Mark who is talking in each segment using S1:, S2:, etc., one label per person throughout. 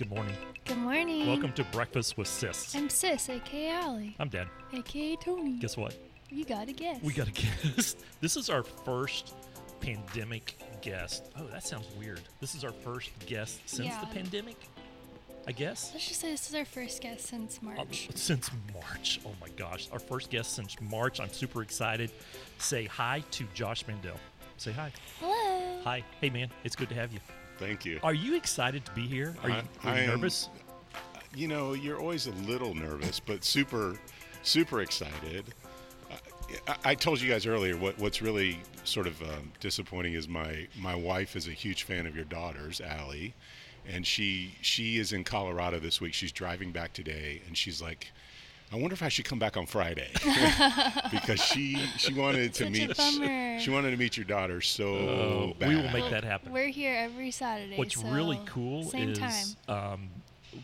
S1: Good morning.
S2: Good morning.
S1: Welcome to Breakfast with Sis.
S2: I'm Sis, aka Allie,
S1: I'm Dad.
S2: aka Tony.
S1: Guess what?
S2: You got a guest.
S1: We got a guest. This is our first pandemic guest. Oh, that sounds weird. This is our first guest since
S2: Yeah.
S1: the pandemic, I guess.
S2: Let's just say this is our first guest since
S1: Uh,
S2: March.
S1: since March. Oh my gosh. Our first guest since March. I'm super excited. Say hi to Josh Mandel. Say hi.
S2: Hello.
S1: Hi. Hey, man. It's good to have you.
S3: Thank you.
S1: Are you excited to be here? Are you, are you
S3: am-
S1: nervous?
S3: You know, you're always a little nervous, but super, super excited. I, I told you guys earlier what, what's really sort of um, disappointing is my my wife is a huge fan of your daughters, Allie, and she she is in Colorado this week. She's driving back today, and she's like. I wonder if I should come back on Friday because she she wanted to
S2: Such
S3: meet
S2: bummer.
S3: she wanted to meet your daughter so
S1: Oh,
S3: bad.
S1: we will make that happen.
S2: We're here every Saturday.
S1: What's
S2: so
S1: really cool
S2: same
S1: is
S2: time.
S1: Um,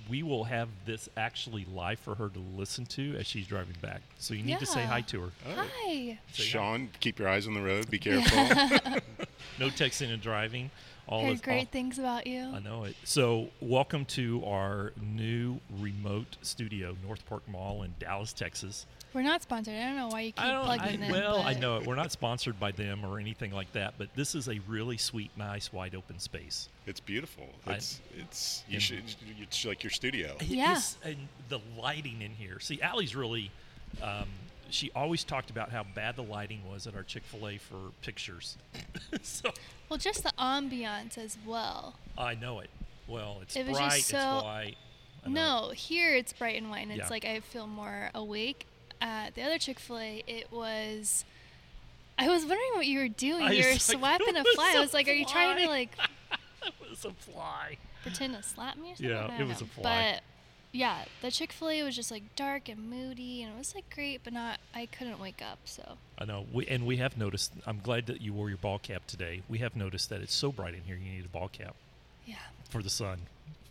S1: we will have this actually live for her to listen to as she's driving back. So you need to say hi to her.
S2: Hi.
S1: Say hi.
S3: Sean, keep your eyes on the road. Be careful.
S1: No texting and driving. All
S2: Heard
S1: is
S2: great
S1: all-
S2: things about you.
S1: I know it. So, welcome to our new remote studio, North Park Mall in Dallas, Texas.
S2: We're not sponsored. I don't know why you keep
S1: I don't.
S2: plugging
S1: I,
S2: in.
S1: well, I know it. We're not sponsored by them or anything like that, but this is a really sweet, nice, wide open space.
S3: It's beautiful.
S1: I-
S3: It's it's you should it's like your studio.
S1: It
S2: Yeah.
S1: and the lighting in here. See, Allie's really. Um, she always talked about how bad the lighting was at our Chick Fil A for pictures. so
S2: Well, just the ambiance as well.
S1: I know it. Well, it's
S2: It
S1: bright.
S2: so-
S1: it's white.
S2: No, here it's bright and white, and it's like I feel more awake. At the other Chick Fil A, it was. I was wondering what you were doing.
S1: I
S2: you were
S1: like,
S2: a fly.
S1: a
S2: I was like, "Are you trying to like
S1: It was a fly.
S2: pretend to slap me or something?"
S1: Yeah, it was
S2: know.
S1: a fly.
S2: But yeah, the Chick Fil A was just like dark and moody, and it was like great, but not. I couldn't wake up. So
S1: I know, we, and we have noticed. I'm glad that you wore your ball cap today. We have noticed that it's so bright in here. You need a ball cap
S2: yeah.
S1: for the sun,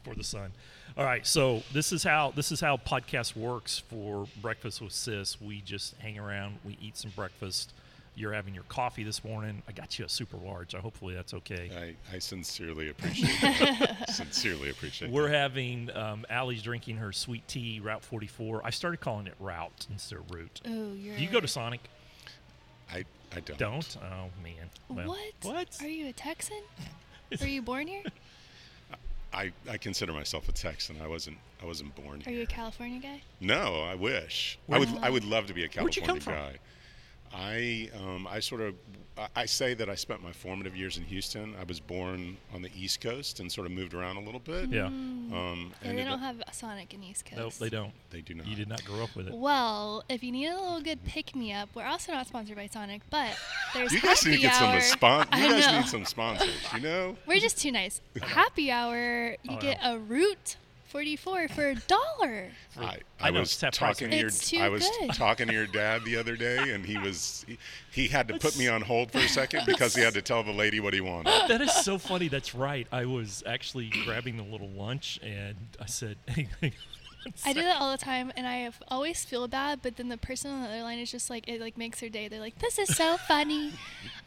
S1: for the sun. All right, so this is how this is how podcast works for breakfast with sis. We just hang around, we eat some breakfast. You're having your coffee this morning. I got you a super large. I hopefully that's okay.
S3: I, I sincerely appreciate that. sincerely appreciate it.
S1: We're
S3: that.
S1: having um, Allie's drinking her sweet tea, Route 44. I started calling it Route instead of Route.
S2: Oh, you're.
S1: Do you go to Sonic?
S3: I, I don't.
S1: Don't? Oh man. Well,
S2: what?
S1: What?
S2: Are you a Texan? Were you born here?
S3: I, I consider myself a Texan. I wasn't I wasn't born
S2: Are
S3: here.
S2: Are you a California guy?
S3: No, I wish.
S1: Where-
S3: I would I would love to be a
S1: Where'd you
S3: California
S1: guy. from?
S3: Guy. I um, I sort of I- I say that I spent my formative years in Houston. I was born on the East Coast and sort of moved around a little bit.
S1: Yeah.
S3: Um,
S2: Yeah, they don't have Sonic in East Coast.
S1: Nope, they don't.
S3: They do not.
S1: You did not grow up with it.
S2: Well, if you need a little good pick me up, we're also not sponsored by Sonic, but there's
S3: You guys
S2: happy
S3: need to get
S2: hour.
S3: some spon- You guys need some sponsors. You know.
S2: We're just too nice. happy hour, you
S1: Oh,
S2: get
S1: no.
S2: a Route 44 for a dollar.
S3: I,
S1: I
S3: I was
S1: it's
S3: talking to your
S2: It's too
S3: I was
S2: good.
S3: talking to your dad the other day, and he was he, he had to put me on hold for a second because he had to tell the lady what he wanted.
S1: that is so funny. That's right. I was actually grabbing the little lunch, and I said, "Hey, hang on a
S2: I do that all the time, and I have always feel bad. But then the person on the other line is just like, it like makes their day. They're like, "This is so funny,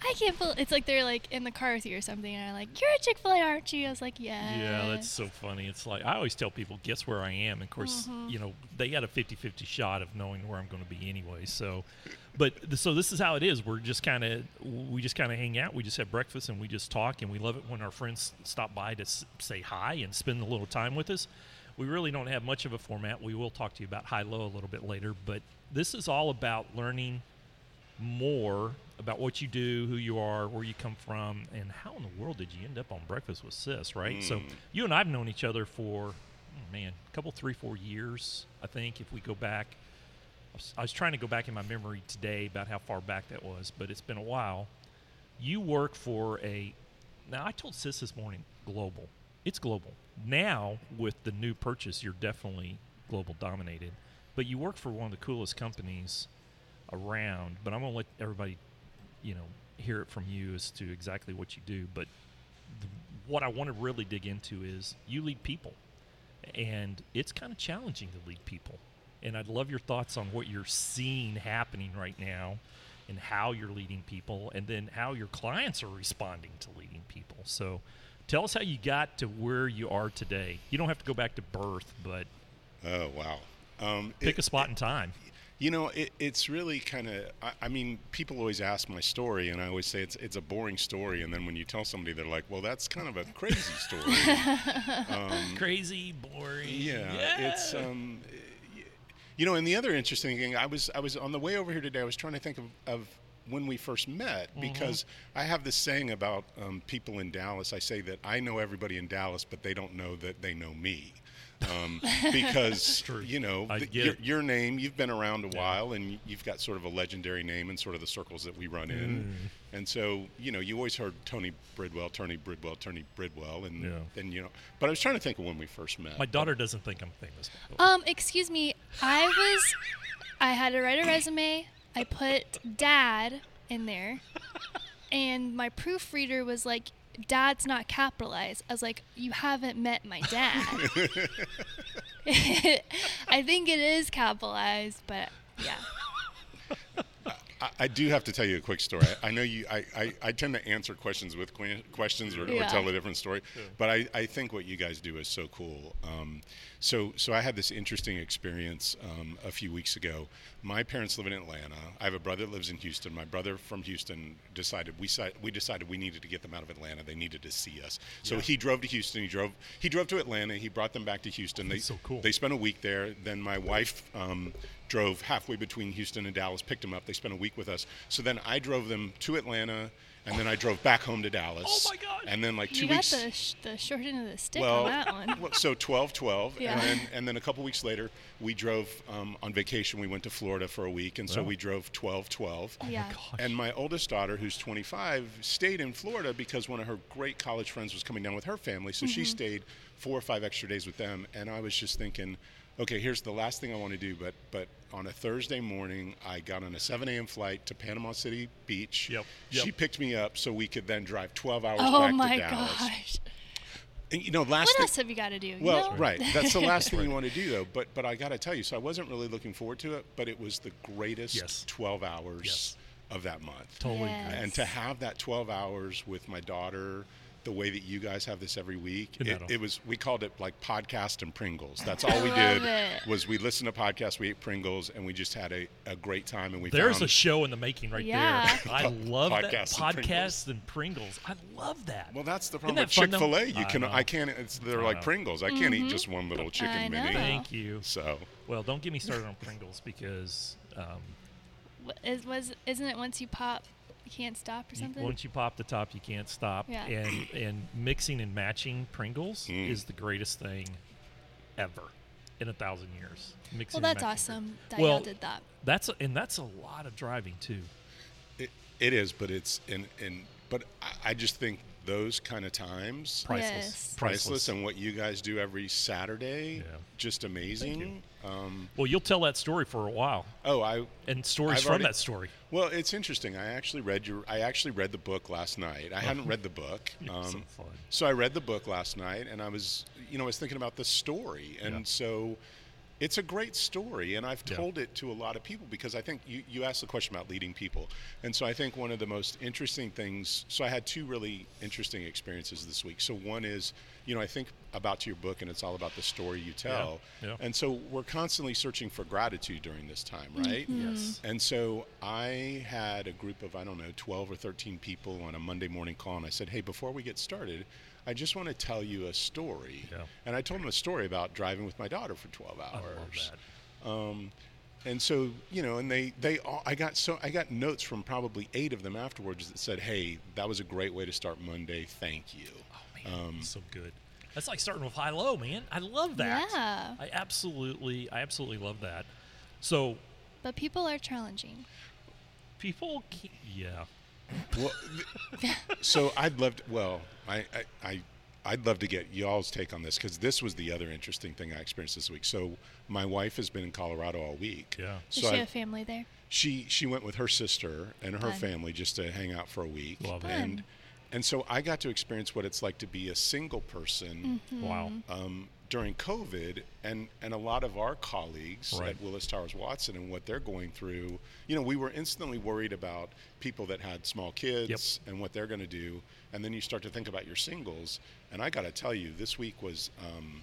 S2: I can't believe." It's like they're like in the car with you or something, and I'm like, "You're a Chick Fil A, aren't you?" I was like, "Yeah."
S1: Yeah, that's so funny. It's like I always tell people, guess where I am. Of course,
S2: Mm-hmm.
S1: you know they got a 50-50 shot of knowing where I'm going to be anyway. So, but so this is how it is. We're just kind of we just kind of hang out. We just have breakfast and we just talk, and we love it when our friends stop by to s- say hi and spend a little time with us. We really don't have much of a format. We will talk to you about high low a little bit later, but this is all about learning more about what you do, who you are, where you come from, and how in the world did you end up on Breakfast with Sis, right? So hmm. you and I have known each other for, oh, man, a couple, three, four years, I think, if we go back. I was, I was trying to go back in my memory today about how far back that was, but it's been a while. You work for a, now I told Sis this morning, global. It's global. Now, with the new purchase, you're definitely global dominated, but you work for one of the coolest companies around. But I'm to let everybody, you know, hear it from you as to exactly what you do. But the, what I want to really dig into is you lead people, and it's kind of challenging to lead people. And I'd love your thoughts on what you're seeing happening right now, and how you're leading people, and then how your clients are responding to leading people. So, Tell us how you got to where you are today. You don't have to go back to birth, but
S3: Oh wow. Um,
S1: pick
S3: it-
S1: a spot in time.
S3: You know, it, it's really kind of. I, I mean, people always ask my story, and I always say it's it's a boring story. And then when you tell somebody, they're like, "Well, that's kind of a crazy story." um,
S1: Crazy, boring.
S3: yeah, it's. Um, you know. And the other interesting thing, I was I was on the way over here today. I was trying to think of, of when we first met because I have this saying about um, people in Dallas. I say that I know everybody in Dallas, but they don't know that they know me. Um, because you know
S1: I
S3: the-
S1: get
S3: your, your name you've been around a while and you've got sort of a legendary name in sort of the circles that we run in
S1: Mm.
S3: and so you know you always heard tony bridwell tony bridwell tony bridwell and
S1: Yeah.
S3: then you know but i was trying to think of when we first met
S1: My daughter doesn't think I'm famous.
S2: Um, excuse me. I was, I had to write a resume. I put dad in there, and my proofreader was like, "Dad's not capitalized." I was like, "You haven't met my dad." I think it is capitalized, but yeah.
S3: I, I do have to tell you a quick story. I, I know you. I, I, I tend to answer questions with que- questions or, or tell a different story. But I, I think what you guys do is so cool. Um, so so I had this interesting experience um, a few weeks ago. My parents live in Atlanta. I have a brother that lives in Houston. My brother from Houston decided we si- we decided we needed to get them out of Atlanta. They needed to see us. So
S1: Yeah.
S3: he drove to Houston. He drove he drove to Atlanta. He brought them back to Houston. They
S1: so cool.
S3: They spent a week there. Then my wife um, drove halfway between Houston and Dallas, picked them up. They spent a week with us. So then I drove them to Atlanta, and then I drove back home to Dallas.
S1: Oh my God.
S3: And then like two
S2: You got
S3: weeks.
S2: the, sh- the short end of the stick
S3: well,
S2: on that one.
S3: well, so 12 12
S2: Yeah.
S3: and then and then a couple weeks later we drove um, on vacation we went to florida for a week and so
S1: Wow.
S3: we drove 12 12
S2: yeah.
S3: and my oldest daughter, who's 25, stayed in Florida because one of her great college friends was coming down with her family. So she stayed four or five extra days with them. And I was just thinking, okay, here's the last thing I want to do. But but on a Thursday morning, I got on a 7 a.m. flight to Panama City Beach.
S1: Yep, yep.
S3: She picked me up so we could then drive 12 hours
S2: Oh
S3: back
S2: my
S3: to Dallas.
S2: gosh.
S3: And, you know, last
S2: What
S3: thing,
S2: else have you got to do?
S3: well,
S2: know?
S3: right. That's the last thing you want to do, though. But but I got to tell you, so I wasn't really looking forward to it, but it was the greatest
S1: Yes.
S3: 12 hours
S1: Yes.
S3: of that month.
S1: Totally
S2: Yes.
S3: And to have that 12 hours with my daughter, the way that you guys have this every week, it, it was we called it like podcast and Pringles. That's all we did
S2: it.
S3: was we listened to podcasts, we ate Pringles, and we just had a, a great time. And we
S1: There's
S3: found,
S1: a show in the making right
S2: Yeah.
S1: there. I love that.
S3: Podcasts and Pringles.
S1: Podcasts and Pringles. I love that.
S3: Well, that's the
S1: Isn't
S3: problem
S1: that
S3: with
S1: fun,
S3: Chick Fil A. You
S1: I
S3: can
S1: know.
S3: I can't. It's, they're
S1: I
S3: like
S1: know.
S3: Pringles. I can't eat just one little chicken
S2: I know.
S3: mini.
S1: Thank you.
S3: So
S1: Well, don't get me started on Pringles because um,
S2: Is, was, isn't it once you pop, you can't stop or
S1: you-
S2: something?
S1: once you pop the top, you can't stop.
S2: Yeah.
S1: And and mixing and matching Pringles
S3: Mm.
S1: is the greatest thing ever in a thousand years. Mixing
S2: well, that's
S1: matching
S2: awesome that
S1: Well,
S2: did that.
S1: That's a, and that's a lot of driving too.
S3: it, it is, but it's and and But I, I just think those kind of times
S1: Priceless.
S2: Yes.
S3: priceless and what you guys do every Saturday,
S1: Yeah.
S3: just amazing. Um,
S1: Well, you'll tell that story for a while,
S3: oh, I
S1: and stories
S3: I've
S1: from
S3: already-
S1: that story.
S3: well, it's interesting. I actually read your. I actually read the book last night. I hadn't read the book. Um,
S1: so fun.
S3: So I read the book last night, and I was, you know, I was thinking about the story, and
S1: Yeah.
S3: so it's a great story, and I've
S1: Yeah.
S3: told it to a lot of people because I think you you asked the question about leading people, and so I think one of the most interesting things. So I had two really interesting experiences this week. So one is, you know, I think about your book, and it's all about the story you tell,
S1: yeah.
S3: and so we're constantly searching for gratitude during this time, mm-hmm. right?
S1: Yes.
S3: And so I had a group of, I don't know, 12 or 13 people on a Monday morning call, and I said, hey, before we get started, I just want to tell you a story.
S1: Yeah.
S3: And I told them a story about driving with my daughter for 12 hours.
S1: I love that.
S3: Um, and so, you know, and they, they all, I got so, I got notes from probably eight of them afterwards that said, hey, that was a great way to start Monday. Thank you.
S1: Oh man,
S3: Um,
S1: so good. That's like starting with high low, man. I love that.
S2: Yeah.
S1: I absolutely, I absolutely love that. So
S2: But people are challenging.
S1: people, yeah,
S3: Well, so I'd love to, well, I, I, I, I'd love to get y'all's take on this because this was the other interesting thing I experienced this week. So my wife has been in Colorado all week.
S1: Yeah.
S2: Does
S3: So
S2: she
S3: I-
S2: have family there?
S3: she she went with her sister and her
S2: Fun.
S3: family just to hang out for a week.
S1: Love it.
S3: and and so I got to experience what it's like to be a single person
S1: Wow.
S3: um, during COVID, and and a lot of our colleagues
S1: Right.
S3: at Willis Towers Watson and what they're going through. You know, we were instantly worried about people that had small kids and what they're going to do, and then you start to think about your singles. And I got to tell you, this week was. Um,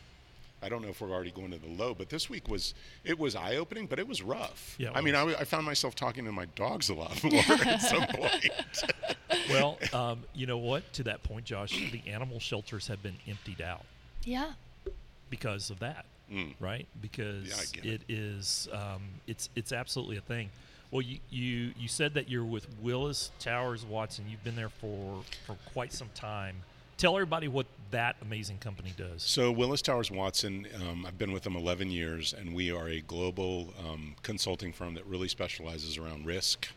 S3: I don't know if we're already going to the low, but this week was it was eye opening, but it was rough.
S1: Yeah, it
S3: I mean, I,
S1: was.
S3: w- I found myself talking to my dogs a lot more at some point.
S1: well, um, you know what? To that point, Josh, the animal shelters have been emptied out
S2: Yeah.
S1: Because of that,
S3: Mm.
S1: right? Because
S3: Yeah,
S1: it
S3: it.
S1: is, um, it's it's absolutely a thing. Well, you, you you said that you're with Willis Towers Watson. You've been there for for quite some time. Tell everybody what that amazing company does.
S3: So Willis Towers Watson, um, I've been with them 11 years, and we are a global um, consulting firm that really specializes around risk,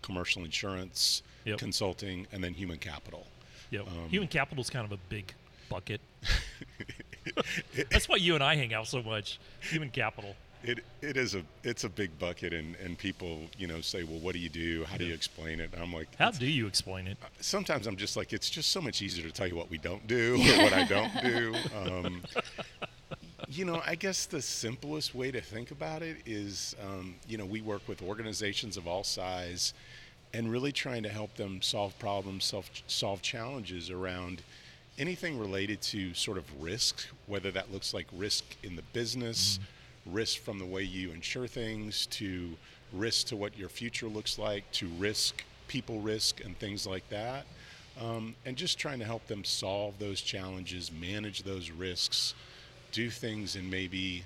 S3: commercial insurance,
S1: Yep.
S3: consulting, and then human capital.
S1: Yep.
S3: Um,
S1: Human capital is kind of a big bucket. That's why you and I hang out so much. Human capital.
S3: It it is a it's a big bucket, and, and people you know say, well, what do you do? How do you explain it? And I'm like,
S1: How do you explain it?
S3: sometimes I'm just like, it's just so much easier to tell you what we don't do or what I don't do. Um, you know, I guess the simplest way to think about it is, um, you know, we work with organizations of all size and really trying to help them solve problems, self, solve challenges around anything related to sort of risk, whether that looks like risk in the business, risk from the way you insure things, to risk to what your future looks like, to risk, people risk, and things like that. Um, and just trying to help them solve those challenges, manage those risks, do things in maybe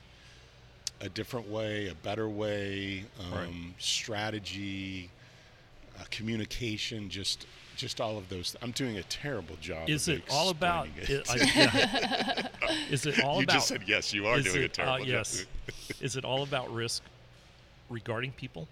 S3: a different way, a better way, um,
S1: Right.
S3: strategy, uh, communication, just just all of those. I'm doing a terrible job.
S1: Is it all about?
S3: explaining
S1: i- yeah. Is it all
S3: you
S1: about?
S3: just said yes. You are doing a
S1: terrible uh, yes.
S3: job.
S1: is it all about risk regarding people?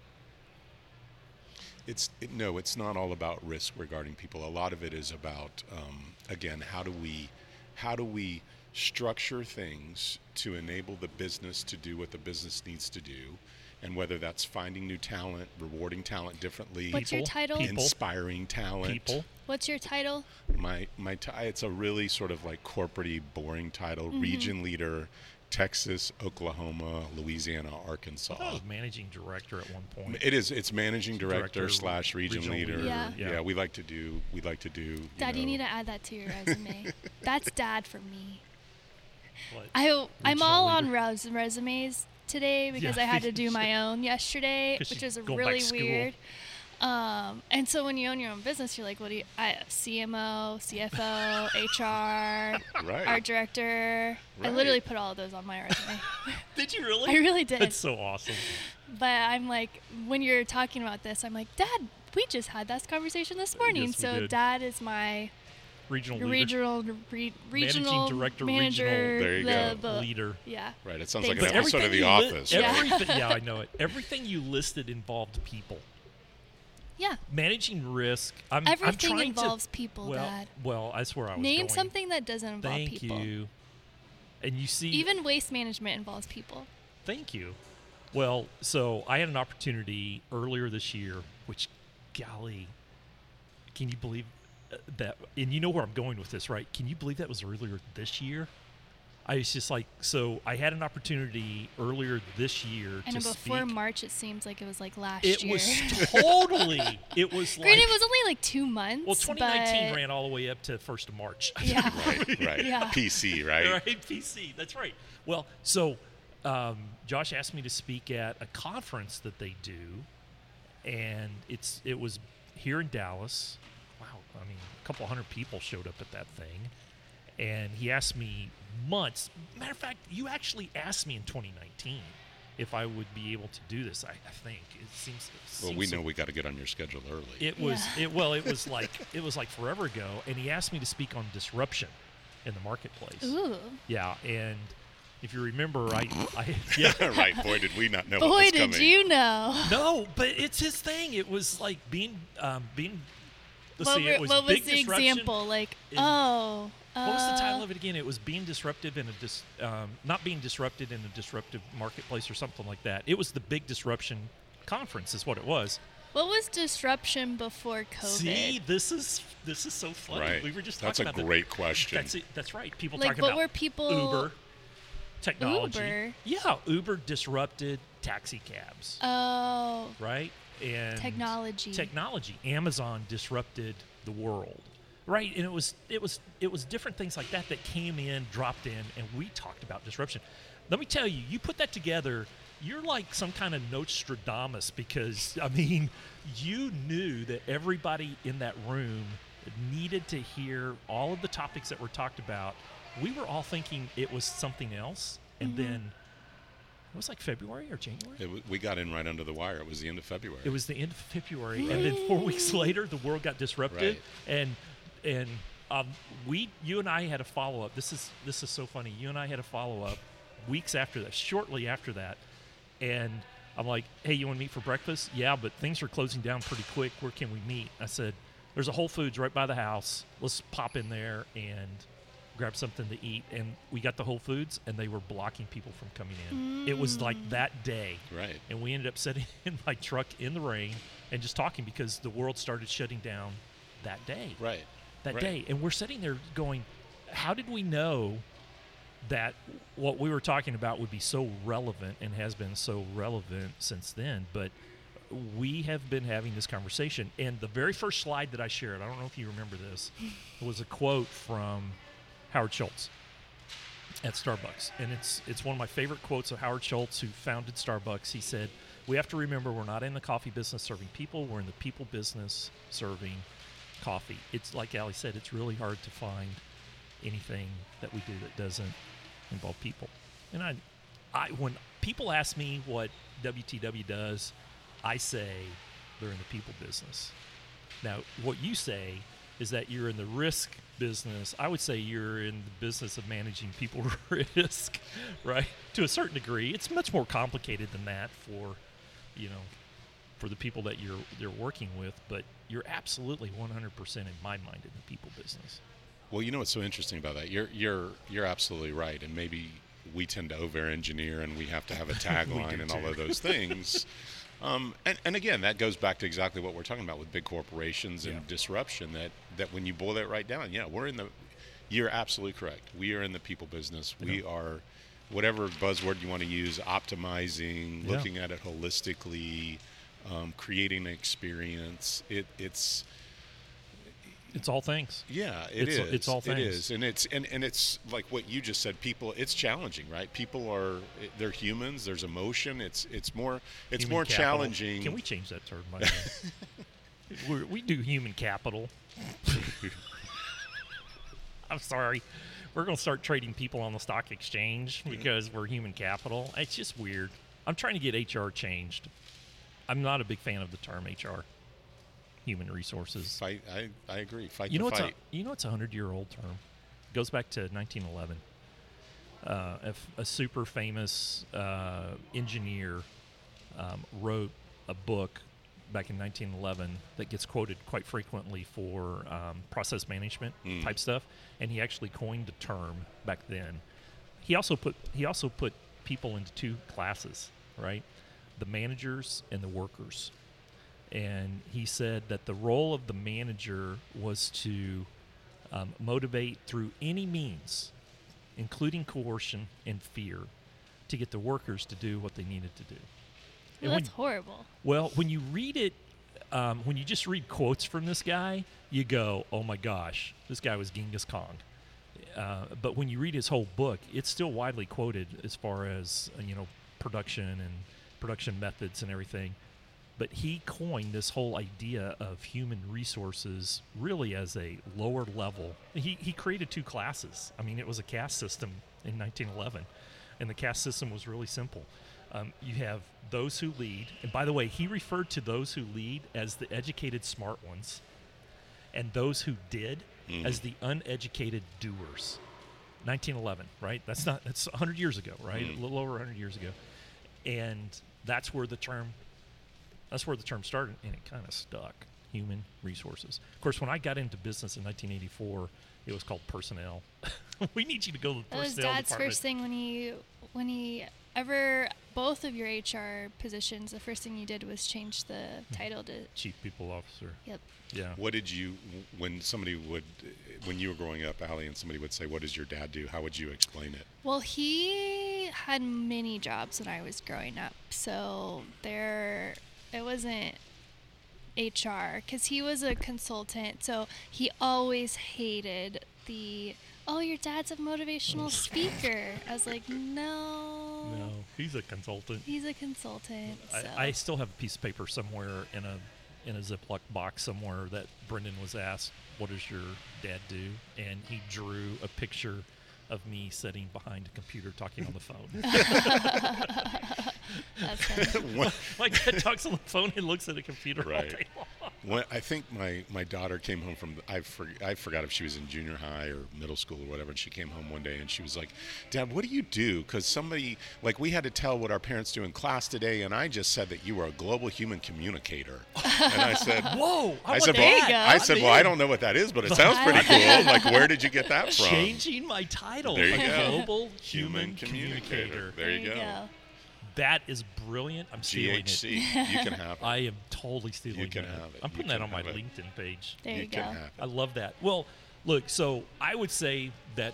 S3: It's it, no, it's not all about risk regarding people. A lot of it is about um, again, how do we how do we structure things to enable the business to do what the business needs to do, and whether that's finding new talent, rewarding talent differently,
S2: What's your
S1: People,
S2: title?
S1: people.
S3: inspiring talent.
S1: People.
S2: What's your title?
S3: My my ti- it's a really sort of like corporate boring title,
S2: Mm-hmm.
S3: region leader, Texas, Oklahoma, Louisiana, Arkansas.
S1: thought it was managing director at one point.
S3: It is. It's managing director,
S1: Director,
S3: slash region
S1: regional
S3: leader.
S1: leader,
S2: Yeah.
S3: yeah. We like to do. We like to do. You
S2: Dad, you need to add that to your resume. That's dad for me.
S1: What?
S2: I I'm
S1: Regional
S2: all on
S1: leader.
S2: res- resumes today because
S1: Yeah.
S2: I had to do my own yesterday, which is really weird. Um, and so when you own your own business, you're like, what do you? I, CMO, CFO, HR,
S3: Right.
S2: art director. I literally put all of those on my resume.
S1: Did you really?
S2: I really did.
S1: That's so awesome.
S2: but I'm like, when you're talking about this, I'm like, Dad, we just had this conversation this morning.
S1: Yes,
S2: so
S1: did.
S2: Dad is my
S1: Regional leader.
S2: regional re- regional
S1: director,
S2: manager.
S1: regional
S3: There you
S2: the,
S3: go.
S2: the-
S1: leader.
S2: Yeah.
S3: Right. It sounds
S2: Thanks.
S3: like an episode of The
S1: you li-
S3: Office.
S2: Yeah.
S1: everything, yeah, I know it. Everything you listed involved people.
S2: Yeah.
S1: Managing risk. I'm, I'm
S2: Everything involves
S1: to,
S2: people,
S1: well,
S2: Dad.
S1: Well, that's where I was
S2: Name
S1: going.
S2: something that doesn't involve
S1: Thank
S2: people.
S1: you. And you see,
S2: Even waste management involves people.
S1: Thank you. Well, so I had an opportunity earlier this year, which, golly, can you believe that? And you know where I'm going with this, right? Can you believe that was earlier this year? I was just like, so I had an opportunity earlier this year
S2: And
S1: to
S2: before
S1: speak.
S2: March, it seems like it was like last
S1: it
S2: year.
S1: It was totally. It was like.
S2: Granted, it was only like two months.
S1: well, 2019
S2: but
S1: ran all the way up to first of March.
S2: Yeah.
S3: Right. Right.
S2: Yeah.
S3: PC. Right.
S1: right? PC. That's right. Well, so um, Josh asked me to speak at a conference that they do, and it's it was here in Dallas. Wow, I mean, a couple hundred people showed up at that thing, and he asked me months. Matter of fact, you actually asked me in 2019 if I would be able to do this. I, I think it seems. It
S3: Well, we
S1: so
S3: know we got to get on your schedule early.
S1: it was
S2: Yeah.
S1: it well it was like it was like forever ago and he asked me to speak on disruption in the marketplace
S2: Ooh.
S1: yeah and if you remember i i yeah
S3: right. Boy, did we not know. what
S2: Boy,
S3: was
S2: did
S3: coming.
S2: you know.
S1: no but it's his thing it was like being um being let's
S2: what
S1: see
S2: were-
S1: it was
S2: what was the
S1: disruption.
S2: example? Like,
S1: in-
S2: oh.
S1: what was the title
S2: uh,
S1: of it again it was being disruptive in a dis um, not being disrupted in a disruptive marketplace or something like that it was the big disruption conference is what it was
S2: What was disruption before COVID?
S1: See, this is this is so funny.
S3: Right.
S1: We were just talking about it.
S3: That's
S1: talking
S3: a
S1: about
S3: great question.
S1: That's it. That's right. People
S2: Like,
S1: talking
S2: what
S1: about
S2: were people-
S1: Uber technology.
S2: Uber?
S1: Yeah, Uber disrupted taxi cabs,
S2: Oh,
S1: right? And
S2: technology.
S1: technology. Amazon disrupted the world, right? And it was it was it was different things like that that came in, dropped in, and we talked about disruption. Let me tell you, you put that together, you're like some kind of Nostradamus because I mean, you knew that everybody in that room needed to hear all of the topics that were talked about. We were all thinking it was something else, and mm-hmm. then it was like February or January.
S3: It w- we got in right under the wire. It was the end of February.
S1: It was the end of February, and then four weeks later, the world got disrupted,
S3: Right.
S1: and and um, we, you and I had a follow up. This is this is so funny. You and I had a follow up weeks after that, shortly after that, and I'm like, "Hey, you want to meet for breakfast?" Yeah, but things are closing down pretty quick. Where can we meet? I said, "There's a Whole Foods right by the house. Let's pop in there and." Grab something to eat and we got the whole foods and they were blocking people from coming in. It was like mm. that day.
S3: Right.
S1: and we ended up sitting in my truck in the rain and just talking because the world started shutting down that day.
S3: Right.
S1: that
S3: right.
S1: day. And we're sitting there going how did we know that what we were talking about would be so relevant and has been so relevant since then? But we have been having this conversation. And the very first slide that i shared i don't know if you remember this was a quote from howard schultz at Starbucks, and it's it's one of my favorite quotes of Howard Schultz, who founded Starbucks. He said, "We have to remember we're not in the coffee business serving people; we're in the people business serving coffee." It's like Allie said; it's really hard to find anything that we do that doesn't involve people. And I, I when people ask me what WTW does, I say they're in the people business. Now, what you say is that you're in the risk business. I would say you're in the business of managing people risk, right? To a certain degree, it's much more complicated than that for, you know, for the people that you're you're working with. But you're absolutely 100% in my mind in the people business.
S3: Well, you know what's so interesting about that? You're you're you're absolutely right, and maybe we tend to over-engineer, and we have to have a tagline and all of those things. Um, and, and again, that goes back to exactly what we're talking about with big corporations and
S1: Yeah.
S3: disruption. That that when you boil that right down, yeah, we're in the. You're absolutely correct. We are in the people business. We are, whatever buzzword you want to use, optimizing,
S1: Yeah.
S3: looking at it holistically, um, creating an experience. It, it's
S1: It's all things.
S3: yeah, it
S1: It's-
S3: is.
S1: it's all
S3: It
S1: things.
S3: is, and it's and, and it's like what you just said. People, it's challenging, right? People are they're humans. There's emotion. It's it's more it's
S1: Human
S3: more
S1: capital.
S3: challenging.
S1: Can we change that term? We're, we do human capital. I'm sorry. We're going to start trading people on the stock exchange mm-hmm. because we're human capital. It's just weird. I'm trying to get HR changed. I'm not a big fan of the term HR, human resources.
S3: fight? I, I agree. Fight
S1: You know what's a you know it's a hundred year old term. It goes back to 1911. Uh, a, a super famous uh, engineer um, wrote a book back in 1911 that gets quoted quite frequently for um, process management
S3: Mm.
S1: type stuff, and he actually coined the term back then. He also put he also put people into two classes, right? The managers and the workers and he said that the role of the manager was to um, motivate through any means, including coercion and fear, to get the workers to do what they needed to do.
S2: Well,
S1: when-
S2: that's horrible.
S1: well, when you read it, um, when you just read quotes from this guy, you go, "Oh my gosh, this guy was Genghis Khan." Uh, but when you read his whole book, it's still widely quoted as far as uh, you know production and production methods and everything. But he coined this whole idea of human resources really as a lower level. He, he created two classes. I mean, it was a caste system in 1911, and the caste system was really simple. Um, you have those who lead, and by the way, he referred to those who lead as the educated, smart ones, and those who did as the uneducated doers. 1911, right? That's not that's 100 years ago, right? A little over 100 years ago, and that's where the term that's where the term started, and it kind of stuck. Human resources. Of course, when I got into business in 1984, it was called personnel. we need you to go to the
S2: That was Dad's
S1: department.
S2: first thing when he when he ever both of your HR positions, the first thing you did was change the hmm. title to.
S1: Chief People Officer.
S2: Yep.
S1: Yeah.
S3: What did you, when somebody would, when you were growing up, Allie, and somebody would say, "What does your dad do?" How would you explain it?
S2: Well, he had many jobs when I was growing up, so there it wasn't HR because he was a consultant. So he always hated the oh, your dad's a motivational speaker. I was like, no,
S1: No, he's a consultant.
S2: he's a consultant. So.
S1: I, I still have a piece of paper somewhere in a in a Ziploc box somewhere that Brendan was asked, "What does your dad do?" And he drew a picture of me sitting behind a computer talking on the phone.
S2: That's funny.
S3: When-
S1: My dad talks on the phone and looks at a computer all
S3: Right.
S1: day long.
S3: When I think my, my daughter came home from I for, I forgot if she was in junior high or middle school or whatever, and she came home one day and she was like, "Dad, what do you do?" Because somebody like we had to tell what our parents do in class today, and I just said that you were a global human communicator, and I said,
S1: Whoa! I,
S3: I
S1: want
S3: said,
S2: There you go.
S3: I
S1: I'm
S3: said,
S1: in.
S3: well, I don't know what that is, but it sounds pretty cool. Like, where did you get that from?
S1: Changing my title.
S3: There you
S1: a
S3: go.
S1: Global
S3: Human
S1: human,
S3: communicator.
S1: communicator.
S3: There you go.
S1: That is brilliant. I'm stealing
S3: GHC,
S1: it.
S3: you can have it.
S1: I am totally stealing
S3: You can
S1: that.
S3: have it.
S1: I'm putting that on my
S3: have it.
S1: LinkedIn page.
S2: There you,
S3: can
S2: go.
S3: have
S1: I love that. Well, look, so I would say that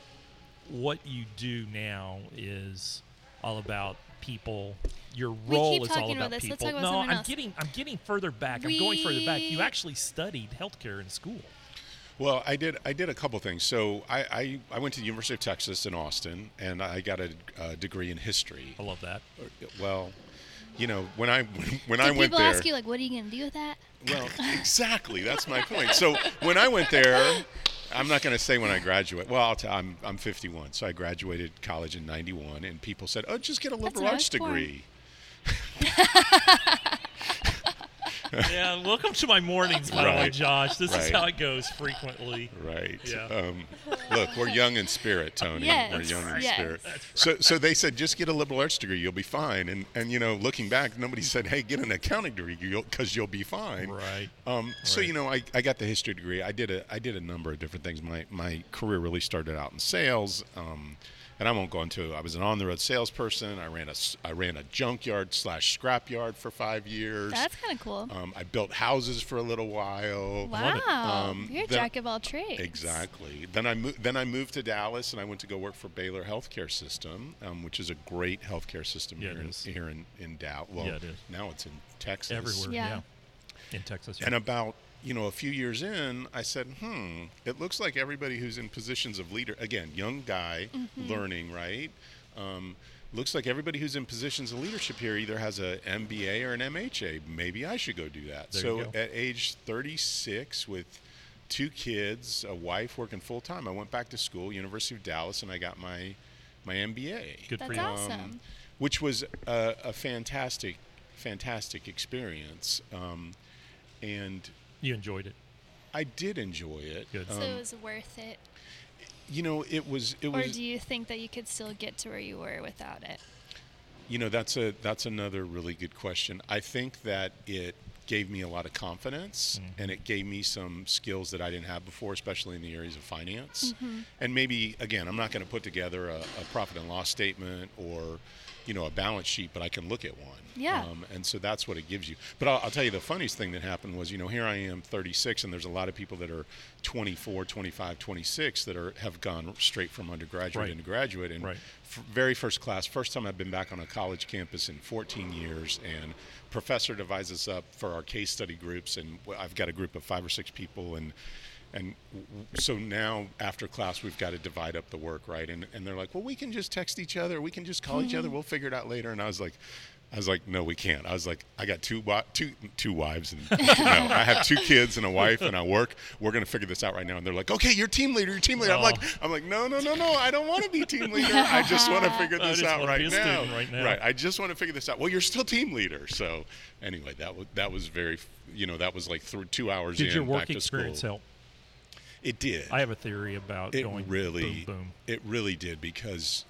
S1: what you do now is all about people. Your role is all
S2: about
S1: about people.
S2: talk about
S1: no, I'm
S2: else.
S1: getting I'm getting further back. I'm going further back. You actually studied healthcare in school.
S3: Well, I did. I did a couple things. So I, I, I went to the University of Texas in Austin, and I got a, a degree in history.
S1: I love that.
S3: Uh, well, you know, when I when I
S2: Did
S3: went
S2: people ask you like, what are you gonna do with that?
S3: well, exactly. That's my point. So when I went there, I'm not going to say when I graduate. Well, I'll t- I'm I'm 51, so I graduated college in '91, and people said, "Oh, just get a liberal arts degree."
S1: yeah, welcome to my mornings, by the way, Josh. This is how it goes frequently.
S3: Right.
S1: Yeah.
S3: Um, look, we're young in spirit, Tony.
S2: Yes,
S3: We're young in
S2: yes.
S3: spirit.
S1: That's
S3: So, so they said, just get a liberal arts degree, you'll be fine. And, and you know, looking back, nobody said, hey, get an accounting degree because you'll be fine.
S1: Right.
S3: Um, so you know, I, I got the history degree. I did a I did a number of different things. My my career really started out in sales. Um, and I won't go into. I was an on the road salesperson. I ran a s- I ran a junkyard slash scrapyard for five years.
S2: That's kind of cool.
S3: um, I built houses for a little while.
S2: wow,
S3: Um,
S2: you're a
S3: then-
S2: jack of all trades.
S3: Exactly. Then I moved. Then I moved to Dallas, and I went to go work for Baylor Healthcare System, um, which is a great healthcare system
S1: Yeah,
S3: here, in, here in in Dallas. Well,
S1: Yeah, it is.
S3: now it's in Texas.
S1: Everywhere.
S2: Yeah.
S1: Yeah. In Texas.
S3: And about you know a few years in, I said, "Hmm, it looks like everybody who's in positions of leader again, young guy
S2: Mm-hmm.
S3: learning, right? Um, looks like everybody who's in positions of leadership here either has a MBA or an MHA. Maybe I should go do that."
S1: There
S3: so at age 36, with two kids, a wife working full time, I went back to school, University of Dallas, and I got my my MBA
S1: Good for
S2: That's
S1: you.
S2: awesome.
S3: which was a, a fantastic, fantastic experience. Um, and
S1: You enjoyed it.
S3: I did enjoy it.
S1: Good.
S2: so
S3: Um,
S2: it was worth it.
S3: you know, it was. It
S2: Or
S3: was.
S2: do you think that you could still get to where you were without it?
S3: You know, that's a that's another really good question. I think that it gave me a lot of confidence
S1: Mm-hmm.
S3: and it gave me some skills that I didn't have before, especially in the areas of finance.
S2: Mm-hmm.
S3: And maybe again, I'm not going to put together a, a profit and loss statement or you know a balance sheet, but I can look at one.
S2: Yeah.
S3: Um, and so that's what it gives you. But I'll, I'll tell you the funniest thing that happened was, you know, here I am 36 and there's a lot of people that are 24, 25, 26 that are have gone straight from undergraduate
S1: Right.
S3: into graduate and
S1: Right.
S3: f- very first class, first time I've been back on a college campus in 14 years, and professor divides us up for our case study groups, and I've got a group of five or six people, and and so now after class we've got to divide up the work, right? And and they're like, well, we can just text each other, we can just call each other, mm-hmm. we'll figure it out later. And I was like. I was like, no, we can't. I was like, I got two two two wives and no, I have two kids and a wife and I work. We're gonna figure this out right now. And they're like, okay, you're team leader. You're team leader. I'm like,
S1: Oh.
S3: I'm like, no, no, no, no. I don't want to be team leader. I just want to figure this out right now.
S1: right now.
S3: Right. I just want to figure this out. Well, you're still team leader. So anyway, that was that was very, you know, that was like through two hours
S1: Did
S3: in
S1: your work experience
S3: school.
S1: help?
S3: It did.
S1: I have a theory about
S3: it
S1: going
S3: really,
S1: boom boom.
S3: it really did because.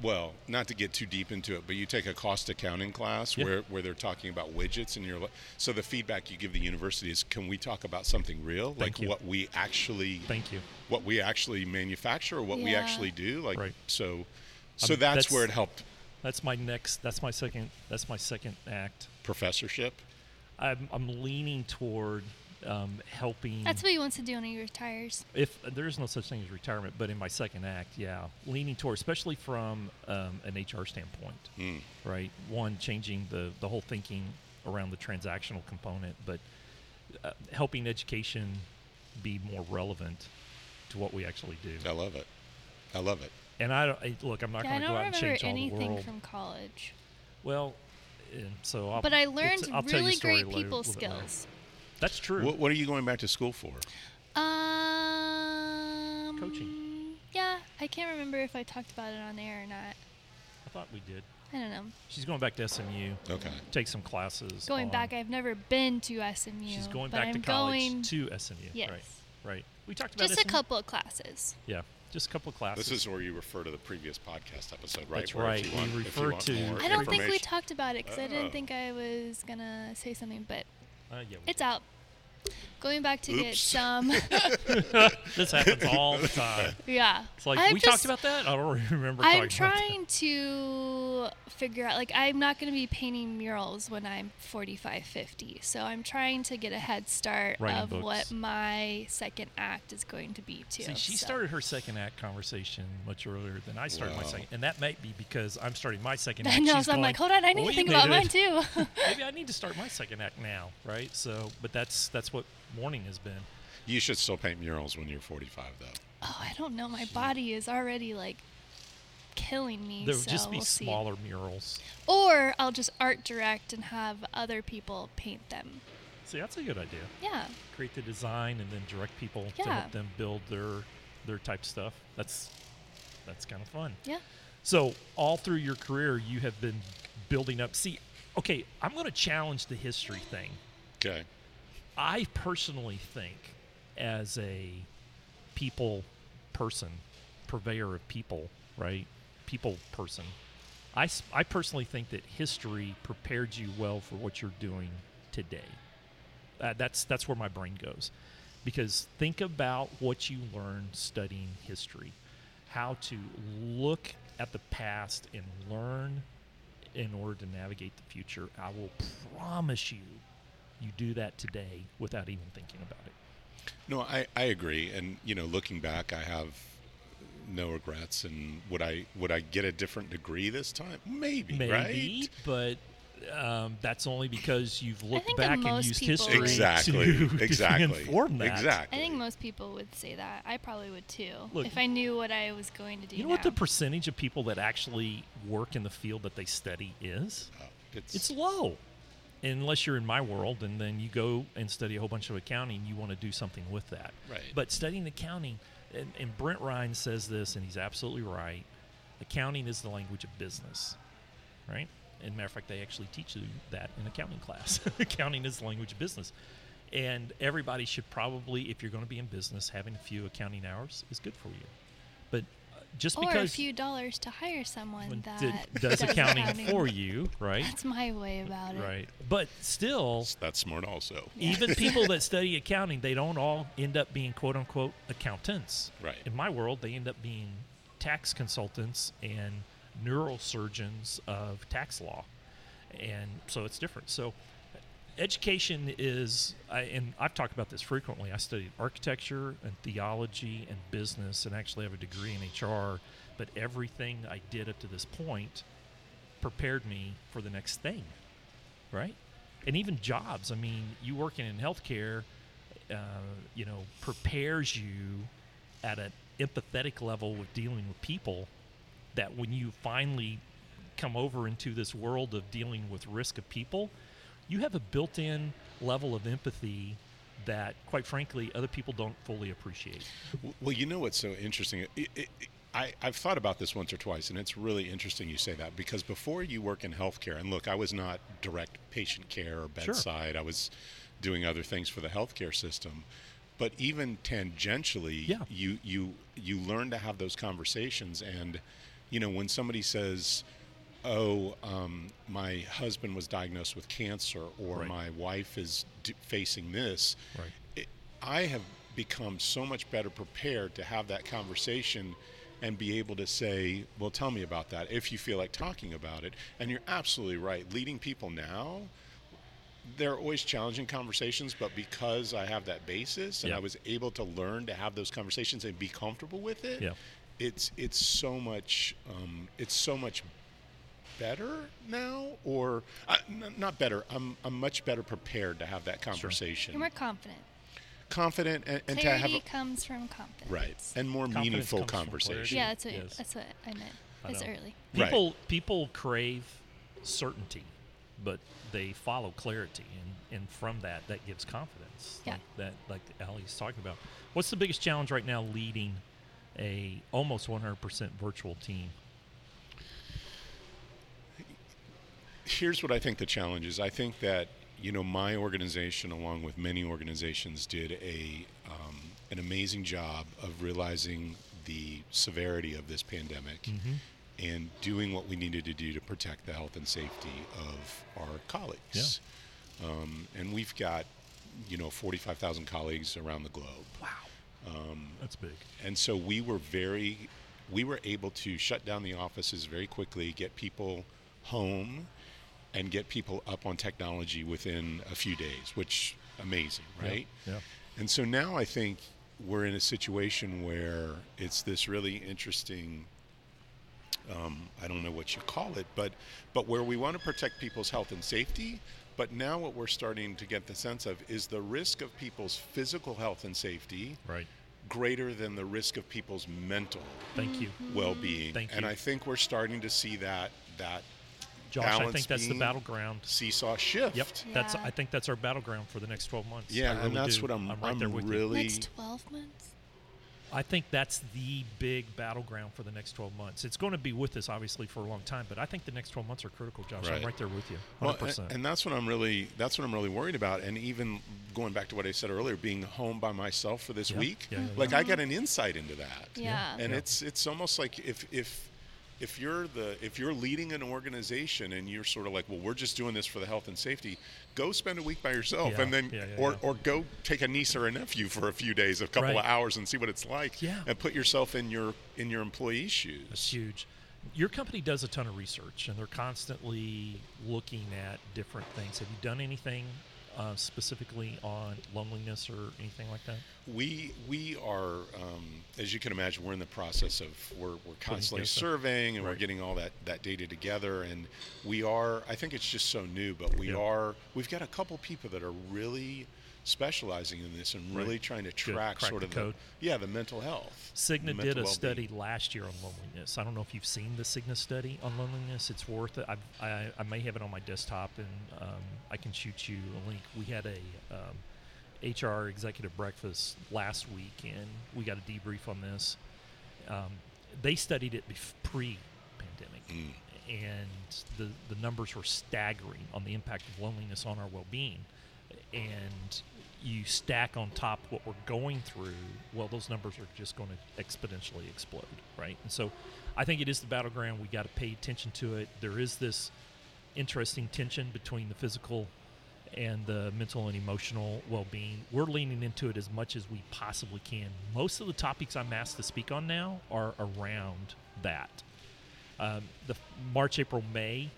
S3: Well, not to get too deep into it, but you take a cost accounting class
S1: Yeah.
S3: where, where they're talking about widgets, and you're li- so the feedback you give the university is, can we talk about something real,
S1: Thank
S3: like
S1: you.
S3: what we actually
S1: Thank you.
S3: what we actually manufacture or what we actually do like
S1: Right.
S3: so so
S1: Um,
S3: that's,
S1: that's-
S3: where it helped
S1: That's my next. That's my second. That's my second act.
S3: Professorship.
S1: I'm, I'm leaning toward um, helping.
S2: That's what he wants to do when he retires.
S1: if there is no such thing as retirement, but in my second act, yeah, leaning toward, especially from um, an HR standpoint,
S3: Mm.
S1: right? One, changing the the whole thinking around the transactional component, but uh, helping education be more relevant to what we actually do.
S3: I love it. I love it.
S1: And I, don't, I look, I'm not
S2: Yeah,
S1: going to
S2: don't
S1: go out and change all the
S2: anything from college.
S1: well, and so I'll,
S2: But I learned
S1: t- I'll tell you a
S2: really great people
S1: a little later.
S2: skills.
S1: That's true.
S3: What, what are you going back to school for?
S2: Um,
S1: Coaching.
S2: Yeah, I can't remember if I talked about it on air or not.
S1: I thought we did.
S2: I don't know.
S1: She's going back to SMU.
S3: Okay.
S1: Take some classes.
S2: Going
S1: on-
S2: back, I've never been to SMU.
S1: She's going
S2: but
S1: back
S2: I'm
S1: to college
S2: going
S1: to SMU.
S2: Yes.
S1: Right. Right. We talked about
S2: just a couple of classes.
S1: Yeah. Just a couple of classes.
S3: This is where you refer to the previous podcast episode, right?
S1: That's
S3: Where
S1: right.
S3: If you
S1: We
S3: want, if you
S1: refer
S3: want
S1: to-
S2: I don't think we talked about it because I didn't think I was gonna say something, but
S1: Uh, yeah,
S2: it's out. Going back to get some.
S1: this happens all the time.
S2: yeah.
S1: It's like
S2: I'm
S1: we
S2: just,
S1: talked about that. I don't remember.
S2: I'm
S1: talking about that.
S2: trying to figure out like I'm not going to be painting murals when I'm 45 50 so I'm trying to get a head start
S1: Writing
S2: of
S1: books.
S2: what my second act is going to be too
S1: See, she
S2: so.
S1: started her second act conversation much earlier than I started my second, and that might be because I'm starting my second act.
S2: I know
S1: She's
S2: so I'm like hold on I need to think about mine too
S1: Maybe I need to start my second act now, right? So, but that's that's what morning has been.
S3: You should still paint murals when you're 45, though.
S2: oh I don't know my body is already like killing me
S1: There would
S2: so
S1: just be
S2: we'll see.
S1: smaller murals.
S2: or I'll just art direct and have other people paint them
S1: See, that's a good idea.
S2: yeah
S1: Create the design and then direct people yeah. to
S2: Yeah.
S1: help them build their their type stuff. That's that's kind of fun.
S2: yeah
S1: So all through your career, you have been building up. See, okay, I'm going to challenge the history thing.
S3: Okay.
S1: I personally think, as a people person, purveyor of people, right? People person, I, I personally think that history prepared you well for what you're doing today. Uh, that's that's where my brain goes, because think about what you learned studying history, how to look at the past and learn in order to navigate the future. I will promise you, you do that today without even thinking about it.
S3: No, I, I agree. And, you know, looking back, I have no regrets. And would I would I get a different degree this time? Maybe,
S1: Maybe,
S3: right?
S1: but um, that's only because you've looked back and used history
S3: Exactly.
S1: to,
S3: exactly.
S1: to inform that.
S3: Exactly.
S2: I think most people would say that. I probably would too.
S1: Look-
S2: if I knew what I was going to do.
S1: You know what the percentage of people that actually work in the field that they study is?
S3: Oh, it's,
S1: It's low. Unless you're in my world and then you go and study a whole bunch of accounting, you want to do something with that.
S3: Right.
S1: But studying accounting, and, and Brent Ryan says this, and he's absolutely right. Accounting is the language of business, right? And matter of fact, they actually teach you that in accounting class. accounting is the language of business, and everybody should probably, if you're going to be in business, having a few accounting hours is good for you. But just
S2: or
S1: because
S2: a few dollars to hire someone that
S1: d- does accounting for you, right?
S2: That's my way about it.
S1: Right. But still,
S3: that's smart also.
S1: even people that study accounting, they don't all end up being quote unquote accountants.
S3: Right.
S1: In my world, they end up being tax consultants and neurosurgeons of tax law. And so it's different. So education is, I, and I've talked about this frequently. I studied architecture and theology and business and actually have a degree in HR. But everything I did up to this point prepared me for the next thing, right? And even jobs. I mean, you working in healthcare, uh, you know, prepares you at an empathetic level with dealing with people that when you finally come over into this world of dealing with risk of people, you have a built-in level of empathy that, quite frankly, other people don't fully appreciate.
S3: Well, you know what's so interesting? It, it, I, I've thought about this once or twice, and it's really interesting you say that because before you work in healthcare, and look, I was not direct patient care or
S1: Sure.
S3: bedside, I was doing other things for the healthcare system. But even tangentially,
S1: Yeah.
S3: you you you learn to have those conversations, and you know when somebody says, "Oh, um, my husband was diagnosed with cancer," or
S1: Right.
S3: "My wife is d- facing this,"
S1: Right.
S3: it, I have become so much better prepared to have that conversation and be able to say, well, tell me about that if you feel like talking about it. And you're absolutely right. Leading people now, they're always challenging conversations, but because I have that basis and
S1: Yeah.
S3: I was able to learn to have those conversations and be comfortable with it,
S1: Yeah.
S3: it's it's so much um, it's so much better now, or uh, n- not better. I'm I'm much better prepared to have that conversation,
S2: You're more confident.
S3: confident, and, and to
S2: Clarity
S3: have a,
S2: comes from confidence.
S3: right and more
S1: Confidence
S3: meaningful
S1: comes from clarity.
S3: conversation.
S2: Yeah, that's what
S1: Yes.
S2: that's what I meant.
S1: I
S2: It's
S1: know.
S2: early.
S3: Right.
S1: People people crave certainty, but they follow clarity, and, and from that, that gives confidence.
S2: Yeah.
S1: Like that, like Allie's talking about. What's the biggest challenge right now leading a almost 100% virtual team?
S3: Here's what I think the challenge is. I think that you know my organization, along with many organizations, did a um, an amazing job of realizing the severity of this pandemic
S1: Mm-hmm.
S3: and doing what we needed to do to protect the health and safety of our colleagues. Um, and we've got you know 45,000 colleagues around the globe.
S1: Wow. That's big.
S3: And so we were very, we were able to shut down the offices very quickly, get people home, and get people up on technology within a few days, which amazing, right?
S1: yeah.
S3: And so now I think we're in a situation where it's this really interesting. Um, I don't know what you call it, but but where we want to protect people's health and safety. But now what we're starting to get the sense of is the risk of people's physical health and safety
S1: Right.
S3: greater than the risk of people's mental
S1: Thank you.
S3: well-being.
S1: Thank
S3: and. I think we're starting to see that that
S1: Josh, I think that's the battleground.
S3: seesaw shift.
S1: Yep. That's I think that's our battleground for the next 12 months.
S3: Yeah,
S1: I
S3: and that's
S1: do.
S3: what I'm.
S1: I'm right there with you.
S3: really.
S2: Next 12 months.
S1: I think that's the big battleground for the next 12 months. It's going to be with us obviously for a long time, but I think the next 12 months are critical, Josh. I'm
S3: Right.
S1: right there with you. 100%.
S3: Well, and, and that's what I'm really. That's what I'm really worried about. And even going back to what I said earlier, being home by myself for this
S1: Yeah.
S3: week,
S1: Yeah, yeah,
S3: like
S1: yeah.
S3: I got an insight into that.
S2: Yeah.
S3: and
S1: Yeah.
S3: it's it's almost like if if if you're the if you're leading an organization and you're sort of like well we're just doing this for the health and safety go spend a week by yourself
S1: Yeah,
S3: and then
S1: yeah, yeah,
S3: or or go take a niece or a nephew for a few days a couple
S1: Right.
S3: of hours and see what it's like
S1: Yeah.
S3: and put yourself in your in your employee's shoes
S1: That's huge. Your company does a ton of research, and they're constantly looking at different things. Have you done anything uh, specifically on loneliness or anything like that?
S3: we we are um, as you can imagine we're in the process of we're, we're constantly surveying and we're getting all that that data together and we are i think it's just so new but we
S1: Yeah.
S3: are we've got a couple people that are really specializing in this and
S1: Right.
S3: really trying to track sort
S1: the
S3: of
S1: code.
S3: the yeah the mental health
S1: Cigna
S3: the
S1: did a study
S3: well-being.
S1: last year on loneliness. I don't know if you've seen the Cigna study on loneliness. It's worth it. I've, I, I may have it on my desktop, and um, I can shoot you a link. We had a um, HR executive breakfast last week, and we got a debrief on this. Um, they studied it pre-pandemic,
S3: Mm.
S1: and the the numbers were staggering on the impact of loneliness on our well-being. And you stack on top what we're going through, well, those numbers are just going to exponentially explode, right? And so, I think it is the battleground. We got to pay attention to it. There is this interesting tension between the physical and the mental and emotional well-being. We're leaning into it as much as we possibly can. Most of the topics I'm asked to speak on now are around that. Um, the March, April, May,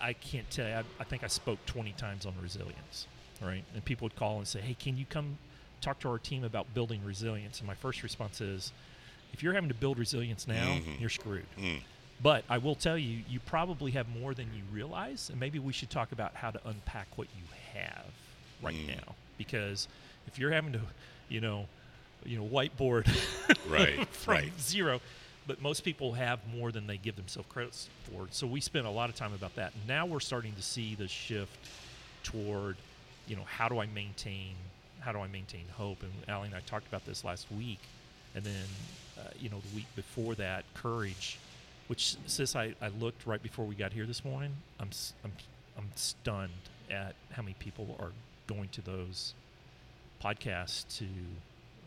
S1: I can't tell you. I, I think I spoke 20 times on resilience, right? And people would call and say, "Hey, can you come talk to our team about building resilience?" And my first response is, "If you're having to build resilience now,
S3: Mhm.
S1: you're screwed."
S3: Mm.
S1: But I will tell you, you probably have more than you realize, and maybe we should talk about how to unpack what you have right
S3: Mm.
S1: now. Because if you're having to, you know, you know, whiteboard
S3: Right,
S1: from
S3: right.
S1: zero, but most people have more than they give themselves credit for. So we spent a lot of time about that. Now we're starting to see the shift toward, you know, how do I maintain, how do I maintain hope? And Allie and I talked about this last week, and then, uh, you know, the week before that, courage, which sis, I, I looked right before we got here this morning. I'm s- I'm I'm stunned at how many people are going to those podcasts to,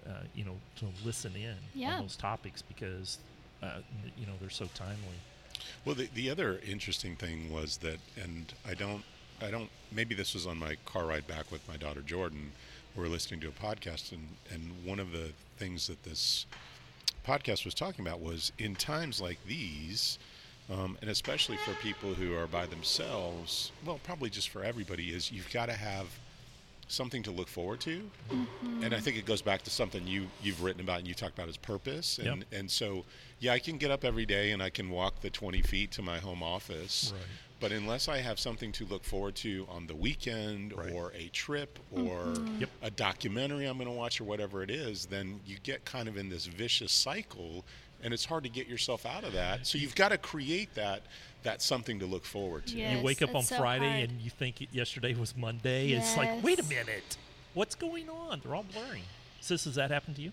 S1: uh, you know, to listen in
S2: Yeah.
S1: on those topics because, uh, you know, they're so timely.
S3: Well, the, the other interesting thing was that, and I don't, I don't, maybe this was on my car ride back with my daughter Jordan. We were listening to a podcast, and, and one of the things that this podcast was talking about was in times like these, um, and especially for people who are by themselves. Well, probably just for everybody is you've got to have something to look forward to, and I think it goes back to something you you've written about and you talked about as purpose, and
S1: Yep.
S3: and so yeah, I can get up every day and I can walk the 20 feet to my home office.
S1: Right.
S3: But unless I have something to look forward to on the weekend
S1: Right.
S3: or a trip or mm-hmm.
S1: Yep.
S3: a documentary I'm going to watch or whatever it is, then you get kind of in this vicious cycle and it's hard to get yourself out of that. So you've got to create that that something to look forward to.
S2: Yeah.
S1: you wake up on
S2: so
S1: Friday
S2: hard.
S1: and you think yesterday was Monday. It's like, wait a minute, what's going on? They're all blurring. Sis, has that happened to you?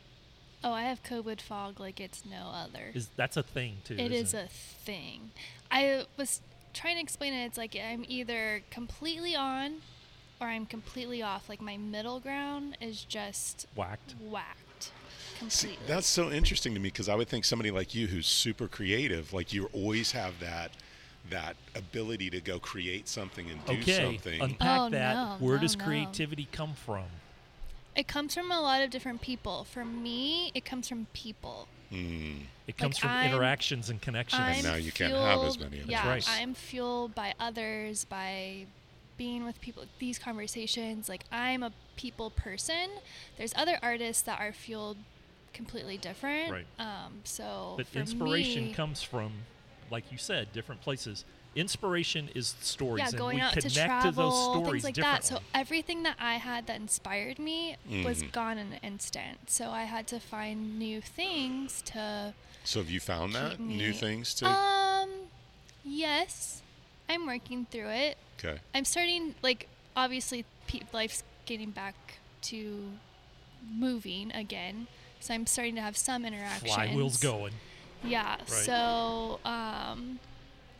S2: Oh, I have COVID fog like it's no other.
S1: Is that's a thing too?
S2: It
S1: isn't
S2: is a thing. I was trying to explain it. It's like I'm either completely on or I'm completely off. Like my middle ground is just
S1: whacked.
S2: whacked
S3: See,
S2: completely.
S3: that's so interesting to me because I would think somebody like you who's super creative, like you always have that that ability to go create something and do
S1: Okay,
S3: something.
S1: unpack
S2: Oh,
S1: that.
S2: no,
S1: Where
S2: no,
S1: does
S2: no.
S1: creativity come from?
S2: it comes from a lot of different people. For me, it comes from people.
S3: Mm.
S1: It comes from
S2: I'm-
S1: interactions and connections.
S2: I'm
S3: now you can't have as
S2: fueled-
S3: many of them.
S2: Yeah,
S1: That's right.
S2: I'm fueled by others, by being with people, these conversations. Like I'm a people person. There's other artists that are fueled completely different.
S1: Right.
S2: Um, so
S1: but
S2: for
S1: inspiration
S2: me,
S1: comes from, like you said, different places. Inspiration is stories,
S2: yeah,
S1: and
S2: going
S1: we
S2: out
S1: connect
S2: to travel,
S1: those stories
S2: things like that. So everything that I had that inspired me was
S3: Mhm.
S2: gone in an instant. So I had to find new things to.
S3: So have you found that
S2: Keep
S3: new things to?
S2: Um, yes, I'm working through it.
S3: okay.
S2: I'm starting like obviously pe- life's getting back to moving again, so I'm starting to have some interactions.
S1: Flywheels going.
S2: Yeah. So um,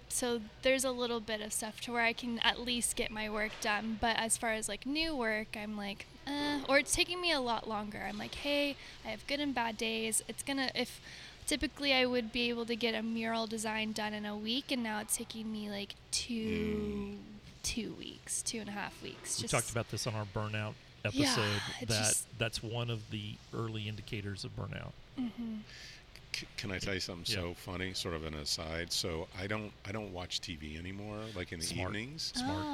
S2: so there's a little bit of stuff to where I can at least get my work done. But as far as like new work, I'm like, uh, or it's taking me a lot longer. I'm like, hey, I have good and bad days. It's gonna if. Typically, I would be able to get a mural design done in a week, and now it's taking me like two, mm. two weeks, two and a half weeks.
S1: We
S2: Just
S1: talked about this on our burnout episode.
S2: Yeah,
S1: that that's one of the early indicators of burnout.
S3: C- can I tell you something
S1: Yeah.
S3: so funny? Sort of an aside. So I don't I don't watch TV anymore, like in the
S1: Smart.
S3: evenings.
S1: Smart.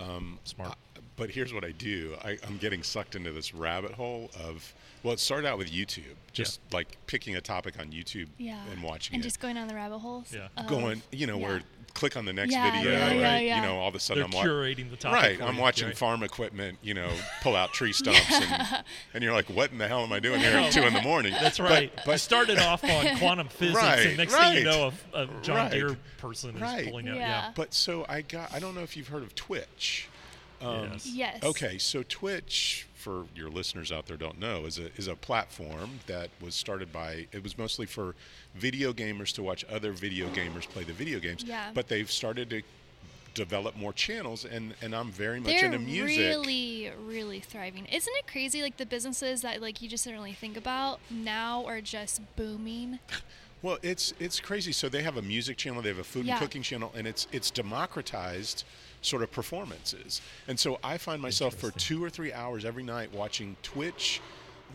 S2: Oh,
S3: Um,
S1: Smart.
S3: I- but here's what I do. I, I'm getting sucked into this rabbit hole of. Well, it started out with YouTube, just like picking a topic on YouTube
S2: yeah.
S3: and watching it.
S2: and
S3: it.
S2: just going down the rabbit holes.
S1: Yeah.
S2: of-
S3: going, you know,
S2: yeah.
S3: where click on the next
S2: Yeah,
S3: video,
S2: yeah,
S3: and,
S1: yeah,
S2: yeah.
S3: you know, all of a sudden
S1: They're
S3: I'm wa-
S1: the topic.
S3: Right, I'm watching
S1: right?
S3: farm equipment, you know, pull out tree stumps, and, and you're like, "What in the hell am I doing here at two in the morning?"
S1: That's right.
S3: But,
S1: I started off on quantum physics,
S3: Right,
S1: and next thing you know, a, a John
S3: Right.
S1: Deere person is
S3: Right.
S1: pulling out.
S2: Yeah.
S3: but so I got. I don't know if you've heard of Twitch. Um,
S1: Yes.
S2: Yes.
S3: Okay, so Twitch, for your listeners out there don't know, is a is a platform that was started by. It was mostly for video gamers to watch other video gamers play the video games.
S2: Yeah.
S3: But they've started to develop more channels, and and I'm very much
S2: They're
S3: into music.
S2: really, really thriving. Isn't it crazy? Like the businesses that like you just didn't really think about now are just booming.
S3: Well, it's it's crazy. So they have a music channel, they have a food
S2: Yeah.
S3: and cooking channel, and it's it's democratized sort of performances. And so I find myself for two or three hours every night watching Twitch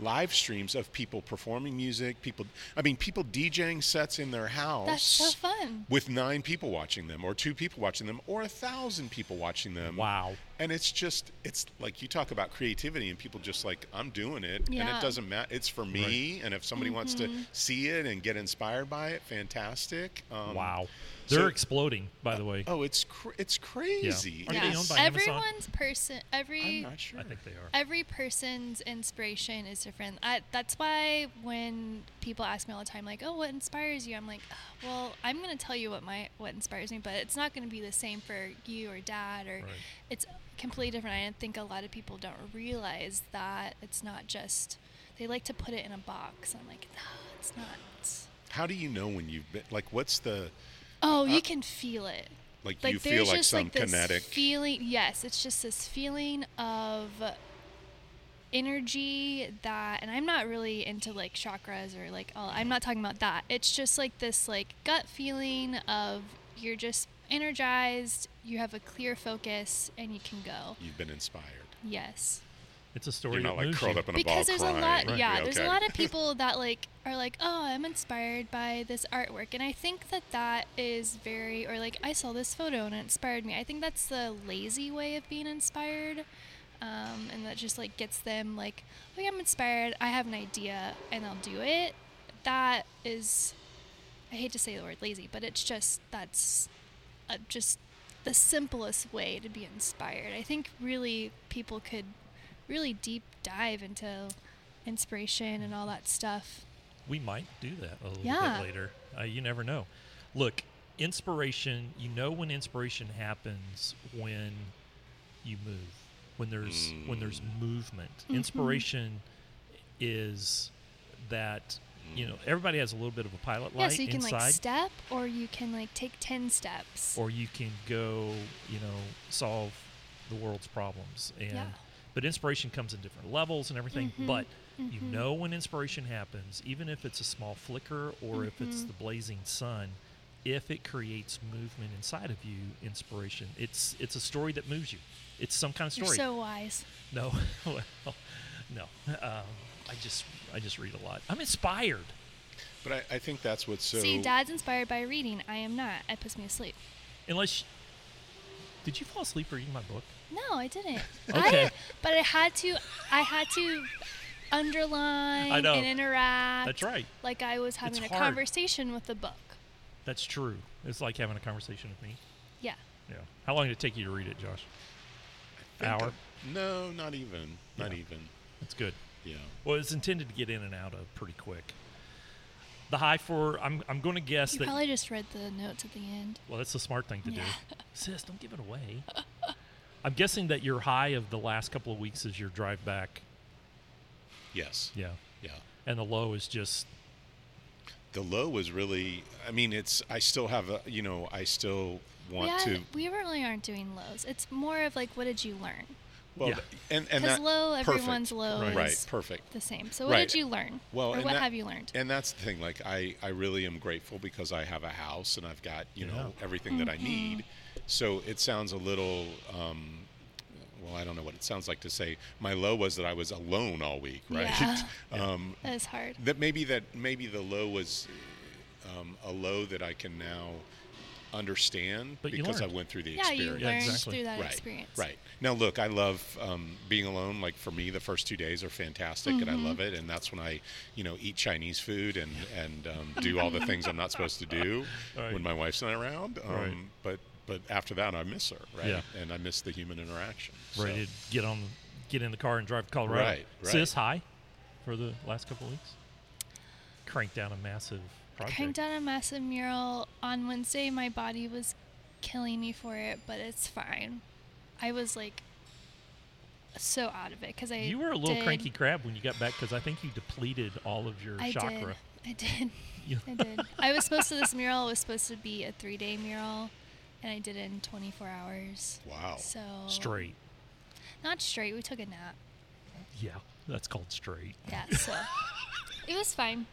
S3: live streams of people performing music, people I mean people DJing sets in their house
S2: That's so fun.
S3: with nine people watching them or two people watching them or a thousand people watching them.
S1: Wow.
S3: And it's just it's like you talk about creativity and people just like I'm doing it and it doesn't matter it's for me and if somebody wants to see it and get inspired by it fantastic. Um,
S1: Wow. They're exploding, by the way.
S3: Oh, it's cr- it's crazy.
S1: Are
S2: yeah.
S1: they owned by Amazon?
S2: Everyone's person, every
S3: I'm not sure.
S1: I think they are.
S2: every person's inspiration is different. I, that's why when people ask me all the time, like, "Oh, what inspires you?" I'm like, "Oh, "Well, I'm gonna tell you what my what inspires me, but it's not gonna be the same for you or Dad, or
S1: Right.
S2: It's completely different." I think a lot of people don't realize that it's not just they like to put it in a box. I'm like, no, it's not.
S3: How do you know when you've been like what's the
S2: Oh, you
S3: Uh,
S2: can feel it.
S3: like,
S2: like
S3: you feel like
S2: just
S3: some
S2: like this
S3: kinetic
S2: feeling yes it's just this feeling of energy that and i'm not really into like chakras or like all, i'm not talking about that it's just like this like gut feeling of you're just energized you have a clear focus and you can go
S3: you've been inspired.
S2: yes
S1: It's a story
S3: You're not like curled
S1: you.
S3: up in a
S2: because
S3: ball
S2: there's
S3: crying.
S2: a lot
S1: Right.
S2: yeah
S3: Yeah,
S2: there's a lot of people that like are like oh i'm inspired by this artwork and i think that that is very or like i saw this photo and it inspired me i think that's the lazy way of being inspired um, and that just like gets them like oh yeah i'm inspired i have an idea and i'll do it that is i hate to say the word lazy but it's just that's uh, just the simplest way to be inspired i think really people could really deep dive into inspiration and all that stuff.
S1: We might do that a little
S2: Yeah.
S1: bit later. Uh, you never know. Look, inspiration. You know when inspiration happens when you move. When there's when there's movement.
S2: Mhm.
S1: Inspiration is that you know everybody has a little bit of a pilot light.
S2: yeah, so you can
S1: inside.
S2: like step or you can like take 10 steps.
S1: or you can go, you know, solve the world's problems. And
S2: Yeah.
S1: but inspiration comes in different levels and everything.
S2: Mhm,
S1: But you
S2: mhm.
S1: know when inspiration happens, even if it's a small flicker or if it's
S2: Mhm.
S1: the blazing sun, if it creates movement inside of you, inspiration, it's it's a story that moves you. It's some kind of
S2: You're
S1: story.
S2: so wise.
S1: no, well, no. Um, I just I just read a lot. I'm inspired.
S3: But I, I think that's what's so.
S2: See, dad's inspired by reading. I am not. It puts me asleep.
S1: Unless, did you fall asleep reading my book?
S2: No, I didn't.
S1: Okay.
S2: I, but I had to. I had to underline
S1: I know.
S2: and interact.
S1: That's right.
S2: Like I was having a
S1: hard.
S2: conversation with the book.
S1: That's true. It's like having a conversation with me.
S2: Yeah.
S1: Yeah. How long did it take you to read it, Josh?
S3: think
S1: Hour.
S3: I- no, not even. Not
S1: Yeah.
S3: even.
S1: That's good.
S3: Yeah.
S1: Well, it's intended to get in and out of pretty quick. The high for I'm I'm going to guess that
S2: You
S1: that.
S2: probably just read the notes at the end.
S1: well, that's the smart thing to do.
S2: Yeah.
S1: Sis, don't give it away. I'm guessing that your high of the last couple of weeks is your drive back.
S3: Yes.
S1: Yeah.
S3: Yeah.
S1: And the low is just
S3: The low was really. I mean, it's. I still have a. You know, I still want
S2: yeah,
S3: to.
S2: we really aren't doing lows. It's more of like, what did you learn?
S3: Well,
S1: Yeah.
S3: and and that
S2: low,
S3: perfect.
S2: everyone's low
S1: Right.
S2: is
S3: Right. Perfect.
S2: the same. So what
S3: Right.
S2: did you learn?
S3: Well,
S2: or what
S3: that-
S2: have you learned?
S3: And that's the thing. Like, I, I really am grateful because I have a house and I've got, you know,
S1: Yeah.
S3: everything that I
S2: Mm-hmm.
S3: need. So it sounds a little, um, well, I don't know what it sounds like to say. My low was that I was alone all week, right?
S2: Yeah.
S3: um,
S2: that is hard.
S3: that maybe that maybe the low was um, a low that I can now understand
S1: But
S3: because I went through the
S2: Yeah, you
S3: experience.
S1: Yeah,
S2: learned
S1: exactly.
S2: through that
S3: right,
S2: experience.
S3: Right. Now, look, I love um, being alone. Like for me, the first two days are fantastic, and I
S2: Mm-hmm.
S3: love it. And that's when I, you know, eat Chinese food and and um, do all the things I'm not supposed to do
S1: Right.
S3: when my wife's not around. Um,
S1: Right.
S3: But but after that, I miss her, right?
S1: Yeah.
S3: And I miss the human interaction.
S1: ready
S3: So,
S1: to get on, get in the car and drive to Colorado.
S3: Right, right.
S1: Sis, high for the last couple of weeks. Cranked down a massive project.
S2: Cranked out a massive mural on Wednesday. My body was killing me for it, but it's fine. I was like so out of it because I
S1: You were a little
S2: did-
S1: cranky crab when you got back because I think you depleted all of your
S2: I
S1: chakra.
S2: did. I did.
S1: You-
S2: I did. I was supposed to. This mural was supposed to be a three-day mural, and I did it in 24 hours.
S3: wow.
S2: So
S1: Straight.
S2: Not straight. We took a nap.
S1: Yeah, that's called straight.
S2: Yeah. So it was fine.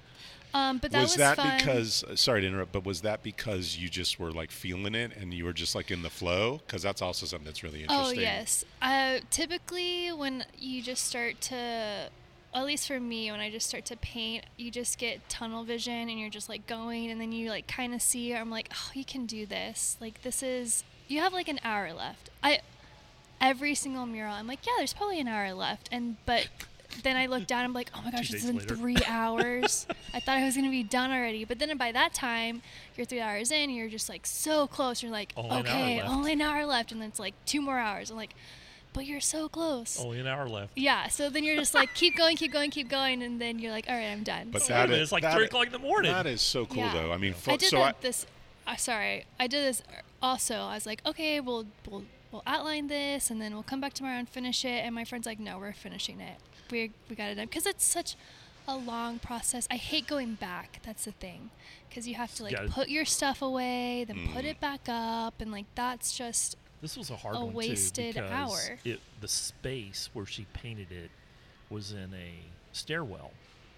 S2: Um, but that
S3: was
S2: was,
S3: that
S2: fun.
S3: because uh, sorry to interrupt but was that because you just were like feeling it and you were just like in the flow because that's also something that's really interesting.
S2: Oh yes. Uh, typically, when you just start to, at least for me, when I just start to paint, you just get tunnel vision, and you're just like going, and then you like kind of see. I'm like, oh, you can do this. Like this is. You have like an hour left. I. Every single mural, I'm like, yeah, there's probably an hour left, and but. Then I look down. I'm like, oh my gosh,
S1: Two
S2: it's
S1: days
S2: in
S1: later.
S2: three hours. I thought I was gonna be done already, but then by that time, you're three hours in. You're just like so close. You're like,
S1: Only
S2: okay,
S1: left.
S2: only an hour left, and then it's like two more hours. I'm like, but you're so close.
S1: Only an hour left.
S2: Yeah, so then you're just like, keep going, keep going, keep going, and then you're like, all right, I'm done.
S3: but
S2: So
S3: that
S1: Wait a minute,
S3: is
S1: it's like
S3: that
S1: three o'clock in the morning.
S3: that is so cool
S2: Yeah.
S3: though i mean
S2: I did
S3: so
S2: that
S3: I,
S2: this. Uh, sorry, I did this also. I was like, okay, we'll we'll we'll outline this, and then we'll come back tomorrow and finish it. And my friend's like, no, we're finishing it. We we got it done because it's such a long process. I hate going back. That's the thing, because you have to like
S1: Yeah.
S2: put your stuff away, then put
S3: Mm.
S2: it back up, and like that's just
S1: This was a hard
S2: a
S1: one
S2: wasted
S1: too
S2: hour.
S1: It, the space where she painted it was in a stairwell,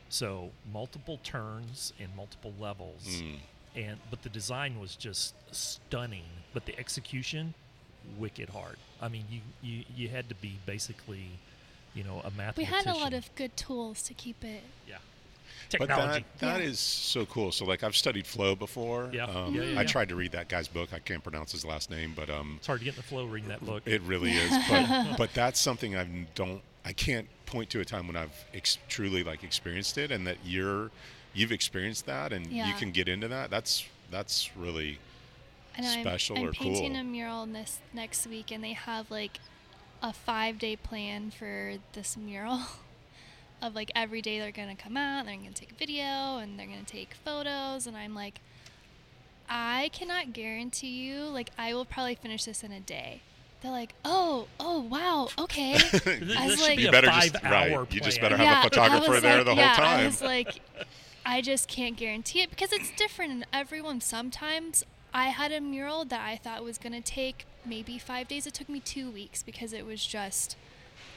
S1: so multiple turns and multiple levels,
S3: Mm.
S1: and but the design was just stunning, but the execution wicked hard. I mean, you you you had to be basically you know a mathematician.
S2: We had a lot of good tools to keep it.
S1: yeah
S3: But
S1: technology.
S3: that that
S2: Yeah.
S3: is so cool. So like I've studied flow before.
S1: Yeah.
S3: Um,
S1: Yeah, yeah,
S3: I tried to read that guy's book. I can't pronounce his last name, but um,
S1: it's hard to get in the flow reading that book.
S3: it really is. But but that's something I don't. I can't point to a time when I've ex- truly like experienced it, and that you're you've experienced that, and you can get into that. That's that's really
S2: And
S3: Special
S2: I'm, I'm
S3: or
S2: painting
S3: cool?
S2: a mural this next week, and they have like a five day plan for this mural. Of like every day they're gonna come out, and they're gonna take a video, and they're gonna take photos, and I'm like, I cannot guarantee you, like I will probably finish this in a day. They're like, oh, oh, wow, okay.
S1: This-
S2: I was
S1: should
S2: like-
S1: be
S3: you
S1: a
S3: better just
S1: five-hour
S3: right. You just better have a photographer
S2: was
S3: there
S2: like-
S3: the
S2: yeah,
S3: whole
S2: I
S3: time.
S2: was like, I just can't guarantee it because it's different in everyone. Sometimes I had a mural that I thought was going to take maybe five days. It took me two weeks because it was just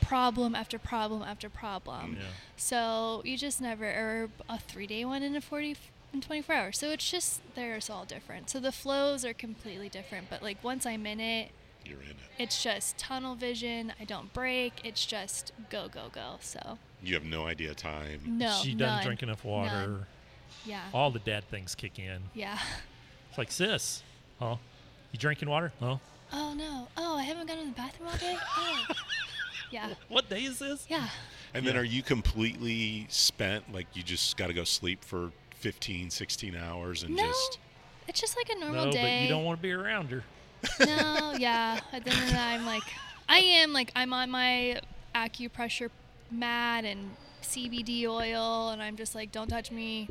S2: problem after problem after problem.
S1: Yeah.
S2: So you just never, or a three day one in a 40 in 24 hours. So it's just, they're all different. So the flows are completely different. But like once I'm in it,
S3: You're in it.
S2: it's just tunnel vision. I don't break. It's just go, go, go. So
S3: You have no idea time.
S2: no.
S1: she doesn't
S2: none,
S1: drink enough water.
S2: none. Yeah.
S1: All the dad things kick in.
S2: Yeah.
S1: It's like sis, huh? You drinking water? Huh?
S2: Oh no. Oh, I haven't gone to the bathroom all day. Oh. Yeah.
S1: What day is this?
S2: Yeah.
S3: And then
S1: Yeah.
S3: are you completely spent? Like you just got to go sleep for 15, 16 hours and
S2: No.
S3: just.
S2: It's just like a normal
S1: no,
S2: day.
S1: but you don't want to be around her.
S2: No. Yeah. At the end of that, I'm like, I am like I'm on my acupressure mat and CBD oil, and I'm just like, don't touch me,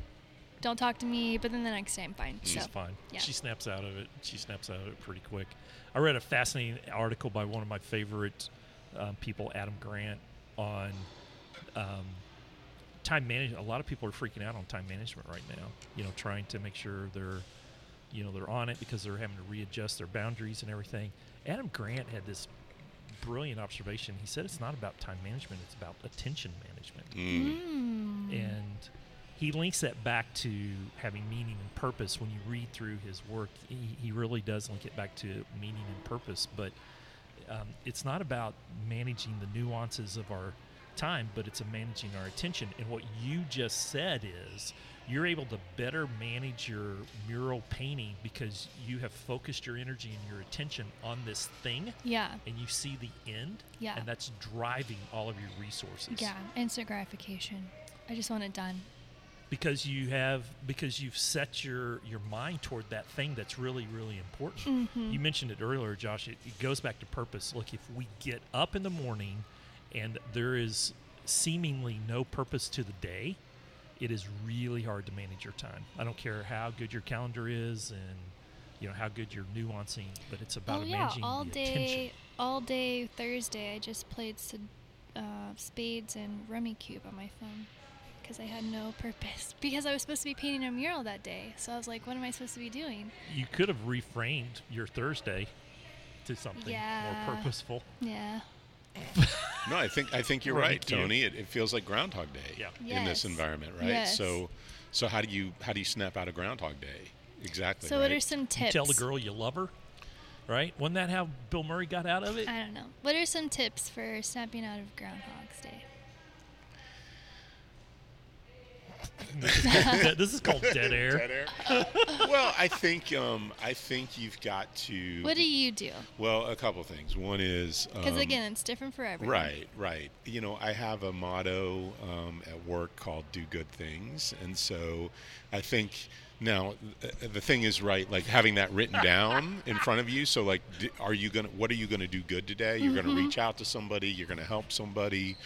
S2: don't talk to me. But then the next day, I'm fine.
S1: She's
S2: so
S1: fine.
S2: yeah.
S1: She snaps out of it. She snaps out of it pretty quick. I read a fascinating article by one of my favorite um, people, Adam Grant, on um, time management. A lot of people are freaking out on time management right now. You know, trying to make sure they're, you know, they're on it because they're having to readjust their boundaries and everything. Adam Grant had this brilliant observation. He said it's not about time management; it's about attention management
S3: Mm.
S2: Mm.
S1: and he links that back to having meaning and purpose when you read through his work he, he really does link it back to meaning and purpose but um, it's not about managing the nuances of our time but it's a managing our attention and what you just said is you're able to better manage your mural painting because you have focused your energy and your attention on this thing
S2: Yeah.
S1: and you see the end
S2: Yeah.
S1: and that's driving all of your resources
S2: Yeah. Instant gratification. I just want it done.
S1: Because you have because you've set your your mind toward that thing that's really really important.
S2: Mhm.
S1: you mentioned it earlier josh. It, it goes back to purpose. Look if we get up in the morning and there is seemingly no purpose to the day it is really hard to manage your time. I don't care how good your calendar is and you know how good you're nuancing but it's about
S2: oh yeah,
S1: managing
S2: all
S1: the
S2: day,
S1: attention.
S2: all day Thursday. I just played uh, spades and Rummikub on my phone because I had no purpose because I was supposed to be painting a mural that day. So I was like, what am I supposed to be doing?
S1: you could have reframed your thursday to something
S2: Yeah.
S1: more purposeful
S2: Yeah.
S3: No, I think I think you're
S1: Right,
S3: right,
S1: you.
S3: Tony. It, it feels like Groundhog Day
S1: Yeah.
S3: in this environment, right?
S2: Yes.
S3: So, so how do you how do you snap out of Groundhog Day? Exactly.
S2: So
S3: right?
S2: what are some
S1: You
S2: tips?
S1: tell the girl you love her, right? Wasn't that how Bill Murray got out of it?
S2: I don't know. What are some tips for snapping out of Groundhog's Day?
S1: This is called dead air.
S3: Dead air? well, I think um, I think you've got to.
S2: What do you do?
S3: Well, a couple things. One is
S2: Because
S3: um,
S2: again, it's different for everyone.
S3: Right, right. You know, I have a motto um, at work called "Do good things," and so I think now the thing is right, like having that written down in front of you. So, like, are you gonna? What are you gonna do good today? You're
S2: Mm-hmm.
S3: gonna reach out to somebody. You're gonna help somebody.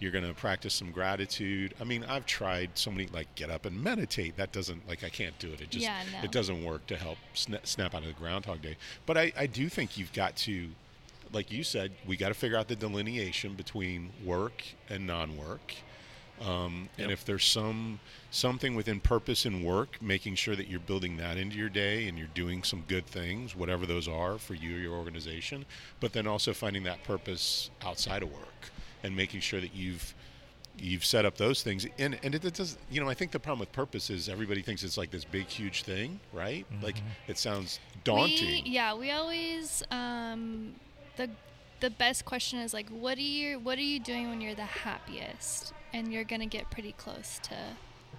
S3: You're gonna practice some gratitude. I mean, I've tried so many like get up and meditate. That doesn't like I can't do it. It just
S2: Yeah, no.
S3: it doesn't work to help sna- snap out of the Groundhog Day. But I, I do think you've got to like you said, we got to figure out the delineation between work and non-work. Um, And if there's some something within purpose and work, making sure that you're building that into your day and you're doing some good things, whatever those are for you or your organization. But then also finding that purpose outside of work and making sure that you've you've set up those things. And and it, it does. You know, I think the problem with purpose is everybody thinks it's like this big, huge thing, right? Like it sounds daunting.
S2: We, yeah, we always um, the the best question is like, what are you what are you doing when you're the happiest? And you're gonna get pretty close to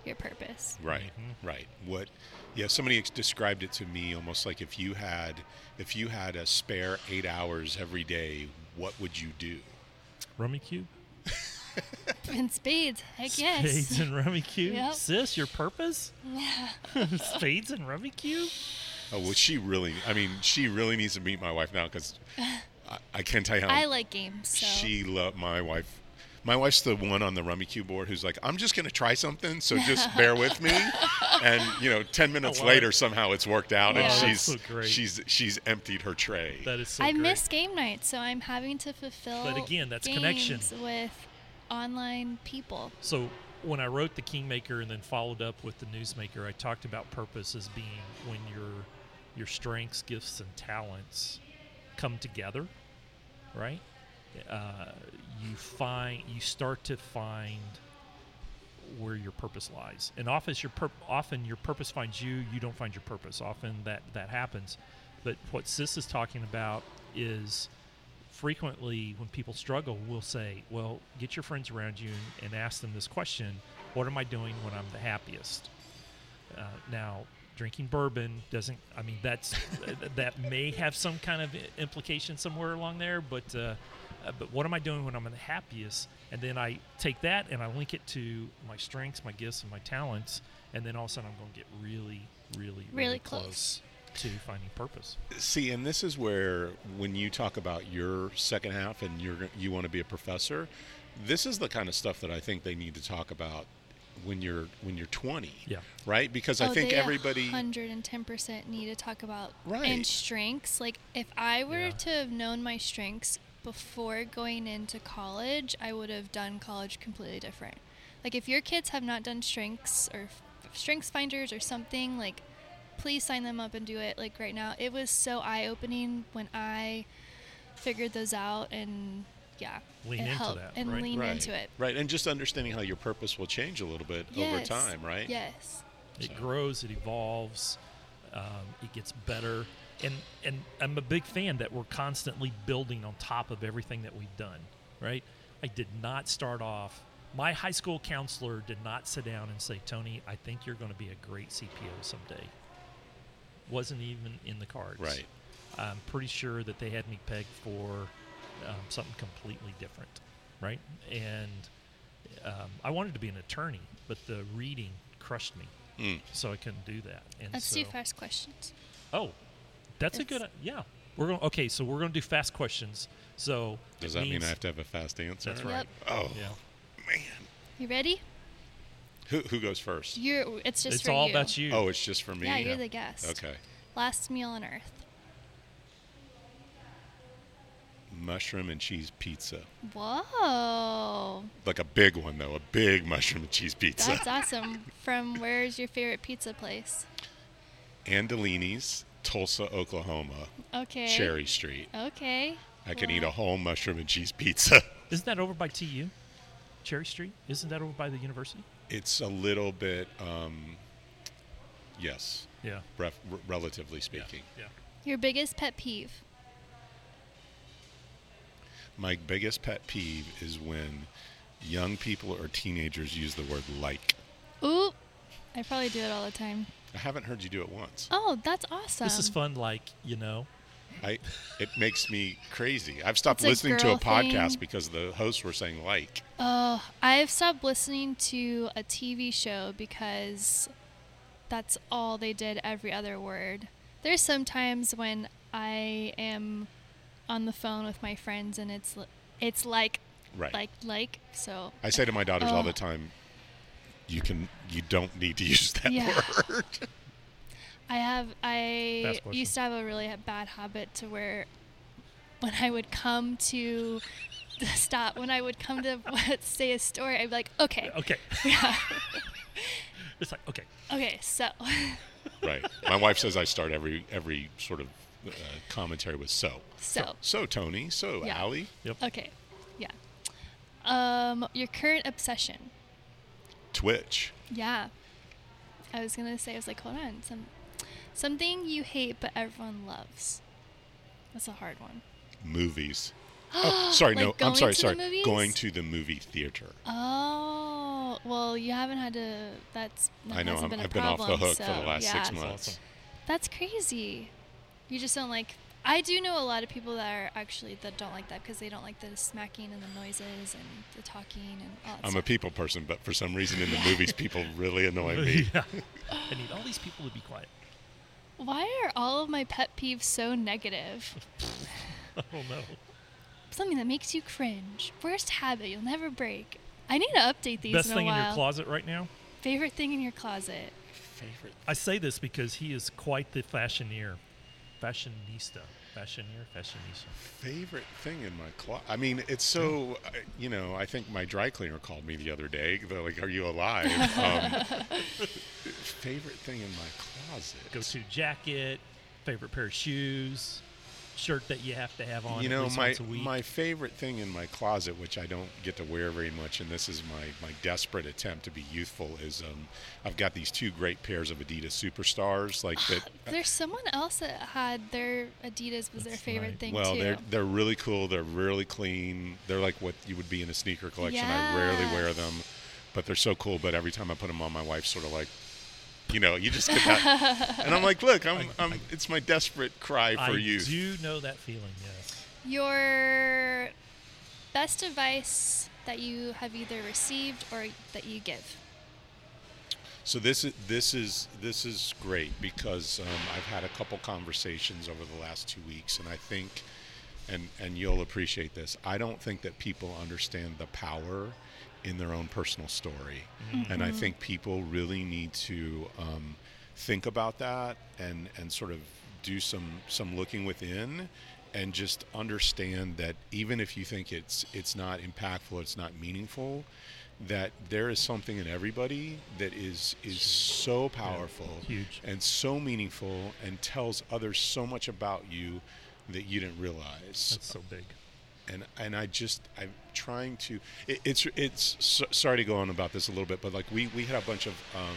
S2: your purpose.
S3: Right, right. What? Yeah, somebody ex- described it to me almost like if you had if you had a spare eight hours every day, what would you do?
S1: Rummikub.
S2: And spades, heck yes.
S1: Spades and rummy cube.
S2: Yep.
S1: Sis, your purpose? Yeah. Spades and Rummikub.
S3: Oh, well, she really. I mean, she really needs to meet my wife now because I, I can't tell you how
S2: I like games, so
S3: she loved my wife. My wife's the one on the Rummikub board who's like, I'm just going to try something, so just bear with me. And you know, ten minutes
S1: love
S3: later, somehow it's worked out,
S2: Yeah.
S3: and
S2: Oh,
S3: she's
S1: so great.
S3: she's she's emptied her tray.
S1: That is so
S2: I
S1: great.
S2: miss game night, so I'm having to fulfill.
S1: But again, that's connection.
S2: games with online people.
S1: So when I wrote the Kingmaker and then followed up with the Newsmaker, I talked about purpose as being when your your strengths, gifts, and talents come together, right? Uh, you find you start to find where your purpose lies. And often your pur- often your purpose finds you. You don't find your purpose. Often that that happens. But what Sis is talking about is frequently when people struggle, we'll say, "Well, get your friends around you and, and ask them this question: What am I doing when I'm the happiest?" Uh, now, drinking bourbon doesn't. I mean, that's that may have some kind of implication somewhere along there, but. Uh, uh, but what am I doing when I'm the happiest? And then I take that and I link it to my strengths, my gifts, and my talents, and then all of a sudden I'm going to get really, really, really,
S2: Really
S1: close.
S2: close.
S1: to finding purpose.
S3: See, and this is where when you talk about your second half and you're you want to be a professor, this is the kind of stuff that I think they need to talk about when you're when you're 20.
S1: Yeah.
S3: Right? Because I
S2: oh,
S3: think
S2: they
S3: everybody
S2: 110% need to talk about
S3: Right.
S2: and strengths. Like if I were
S1: Yeah.
S2: to have known my strengths before going into college, I would have done college completely different. Like if your kids have not done strengths or f- strengths finders or something, like please sign them up and do it like right now. It was so eye-opening when I figured those out and yeah,
S1: Lean
S2: it
S1: into
S2: helped
S1: that,
S2: and
S1: right?
S2: lean
S3: right.
S2: into it.
S3: Right. And just understanding how your purpose will change a little bit over time, right?
S2: Yes.
S1: It grows, it evolves, um, it gets better, and and I'm a big fan that we're constantly building on top of everything that we've done. Right? I did not start off. My high school counselor did not sit down and say, "Tony, I think you're going to be a great CPO someday." Wasn't even in the cards.
S3: Right.
S1: I'm pretty sure that they had me pegged for um, something completely different, right? And um, I wanted to be an attorney, but the reading crushed me,
S3: Mm.
S1: so I couldn't do that. And
S2: Let's
S1: so,
S2: do fast questions.
S1: Oh, that's a good.
S2: It's-
S1: Yeah, we're going. Okay, so we're going to do fast questions. So
S3: Does
S1: it
S3: that mean I have to have a fast answer?
S1: That's
S2: Yep.
S1: right.
S3: Oh,
S1: Yeah,
S3: man.
S2: You ready?
S3: Who, who goes first?
S2: You're. It's just
S1: it's
S2: for
S1: all
S2: you.
S1: about you.
S3: Oh, it's just for me?
S2: Yeah, you're the guest.
S3: Okay.
S2: Last meal on earth.
S3: Mushroom and cheese pizza.
S2: Whoa,
S3: Like a big one, though. A big mushroom and cheese pizza.
S2: that's awesome. From where's your favorite pizza place?
S3: Andolini's, Tulsa, Oklahoma,
S2: Okay.
S3: Cherry Street.
S2: Okay.
S3: I can eat a whole mushroom and cheese pizza.
S1: Isn't that over by TU, Cherry Street? Isn't that over by the university?
S3: It's a little bit, um, yes,
S1: Yeah.
S3: ref, r- relatively speaking.
S1: Yeah.
S2: Your biggest pet peeve.
S3: My biggest pet peeve is when young people or teenagers use the word like.
S2: Ooh, I probably do it all the time.
S3: I haven't heard you do it once.
S2: Oh, that's awesome.
S1: This is fun. Like you know,
S3: I it makes me crazy. I've stopped
S2: It's a
S3: listening to a podcast
S2: thing.
S3: because the hosts were saying like.
S2: Oh, I've stopped listening to a TV show because that's all they did every other word. There's sometimes when I am on the phone with my friends and it's li- it's like
S3: Right.
S2: like like so
S3: I say to my daughters all
S2: Oh.
S3: the time, you can you don't need to use that
S2: Yeah.
S3: word.
S2: I have I used to have a really bad habit to where when I would come to the stop when I would come to say a story I'd be like okay
S1: okay.
S2: yeah
S1: it's like okay.
S2: okay so
S3: right. My wife says I start every every sort of uh, commentary with so.
S2: so
S3: So Tony, so
S2: Yeah.
S3: Allie,
S1: Yep.
S2: Okay. Yeah. Um, your current obsession.
S3: Twitch.
S2: Yeah. I was gonna say, I was like, hold on, some something you hate but everyone loves. That's a hard one.
S3: movies. Oh, sorry,
S2: Like
S3: no, I'm sorry, sorry. Going to the movie theater.
S2: Oh, well, you haven't had to. That's. That
S3: I know,
S2: hasn't
S3: I'm-
S2: been
S3: been off the hook for the last
S2: yeah.
S3: six months.
S1: awesome.
S2: That's crazy. You just don't like. I do know a lot of people that are actually that don't like that because they don't like the smacking and the noises and the talking and all that
S3: I'm a people person, but for some reason in the movies, people really annoy me.
S1: yeah. I need all these people to be quiet.
S2: Why are all of my pet peeves so negative?
S1: I don't know.
S2: Something that makes you cringe. Worst habit you'll never break. I need to update these
S1: Best
S2: in a
S1: thing in your closet right now?
S2: Favorite thing in your closet.
S3: Favorite.
S1: I say this because he is quite the fashioneer, fashionista, fashioneer, fashionista.
S3: Favorite thing in my closet. I mean, it's so. uh, You know, I think my dry cleaner called me the other day. They're like, "Are you alive?" um, favorite thing in my closet.
S1: Go-to jacket, favorite pair of shoes, shirt that you have to have on
S3: you
S1: at
S3: know
S1: least
S3: my
S1: once a week.
S3: my favorite thing in my closet which i don't get to wear very much and this is my my desperate attempt to be youthful is um i've got these two great pairs of adidas superstars like that
S2: There's someone else that had their Adidas was their favorite
S1: right.
S2: thing
S3: well
S2: too.
S3: they're they're really cool they're really clean they're like what you would be in a sneaker collection i rarely wear them but they're so cool but every time i put them on my wife's sort of like you know you just get that and i'm like look i'm, I'm it's my desperate cry for you.
S1: I
S3: youth
S1: do know that feeling. Yes.
S2: Your best advice that you have either received or that you give.
S3: So this is this is this is great because um, I've had a couple conversations over the last two weeks, and I think, and and you'll appreciate this. I don't think that people understand the power in their own personal story, and I think people really need to um, think about that and and sort of do some some looking within and just understand that even if you think it's it's not impactful it's not meaningful that there is something in everybody that is is so powerful
S1: Huge.
S3: and so meaningful and tells others so much about you that you didn't realize.
S1: That's so big.
S3: And and I just I'm trying to it, it's it's so, sorry to go on about this a little bit but like we we had a bunch of um,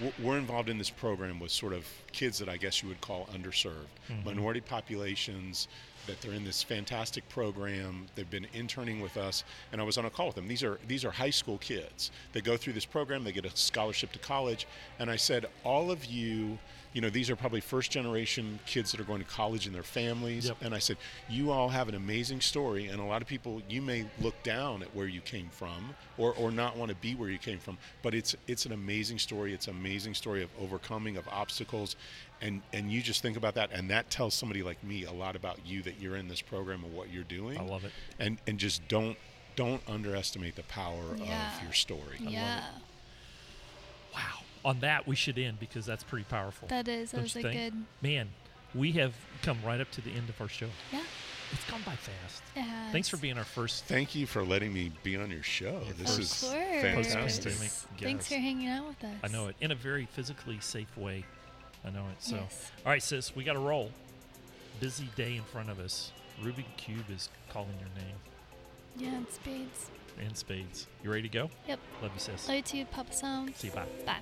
S3: we're- we're involved in this program with sort of kids that I guess you would call underserved. Minority populations that they're in this fantastic program. They've been interning with us and I was on a call with them. These are these are high school kids. They go through this program they get a scholarship to college and I said all of you you know these are probably first generation kids that are going to college in their families
S1: Yep.
S3: and I said, You all have an amazing story, and a lot of people you may look down at where you came from or, or not want to be where you came from, but it's it's an amazing story. It's an amazing story of overcoming of obstacles. And and you just think about that and that tells somebody like me a lot about you that you're in this program and what you're doing.
S1: I love it.
S3: And and just don't don't underestimate the power
S2: Yeah.
S3: of your story.
S2: yeah,
S1: Wow. On that, we should end because that's pretty powerful.
S2: that is. That was a
S1: think?
S2: good.
S1: Man, we have come right up to the end of our show.
S2: Yeah,
S1: It's gone by fast.
S2: it has.
S1: Thanks for being our first.
S3: Thank you for letting me be on your show. This
S2: Of
S3: is
S2: course.
S3: fantastic.
S1: Post-pandemic
S2: Thanks for hanging out with us.
S1: I know it in a very physically safe way. I know it. So,
S2: Yes.
S1: all right, sis, we got to roll. Busy day in front of us. Rubik Cube is calling your name
S2: Yeah, and spades
S1: and Spades. You ready to go?
S2: Yep.
S1: Love you, sis.
S2: Love you too, Papa Sam.
S1: See you. Bye.
S2: Bye.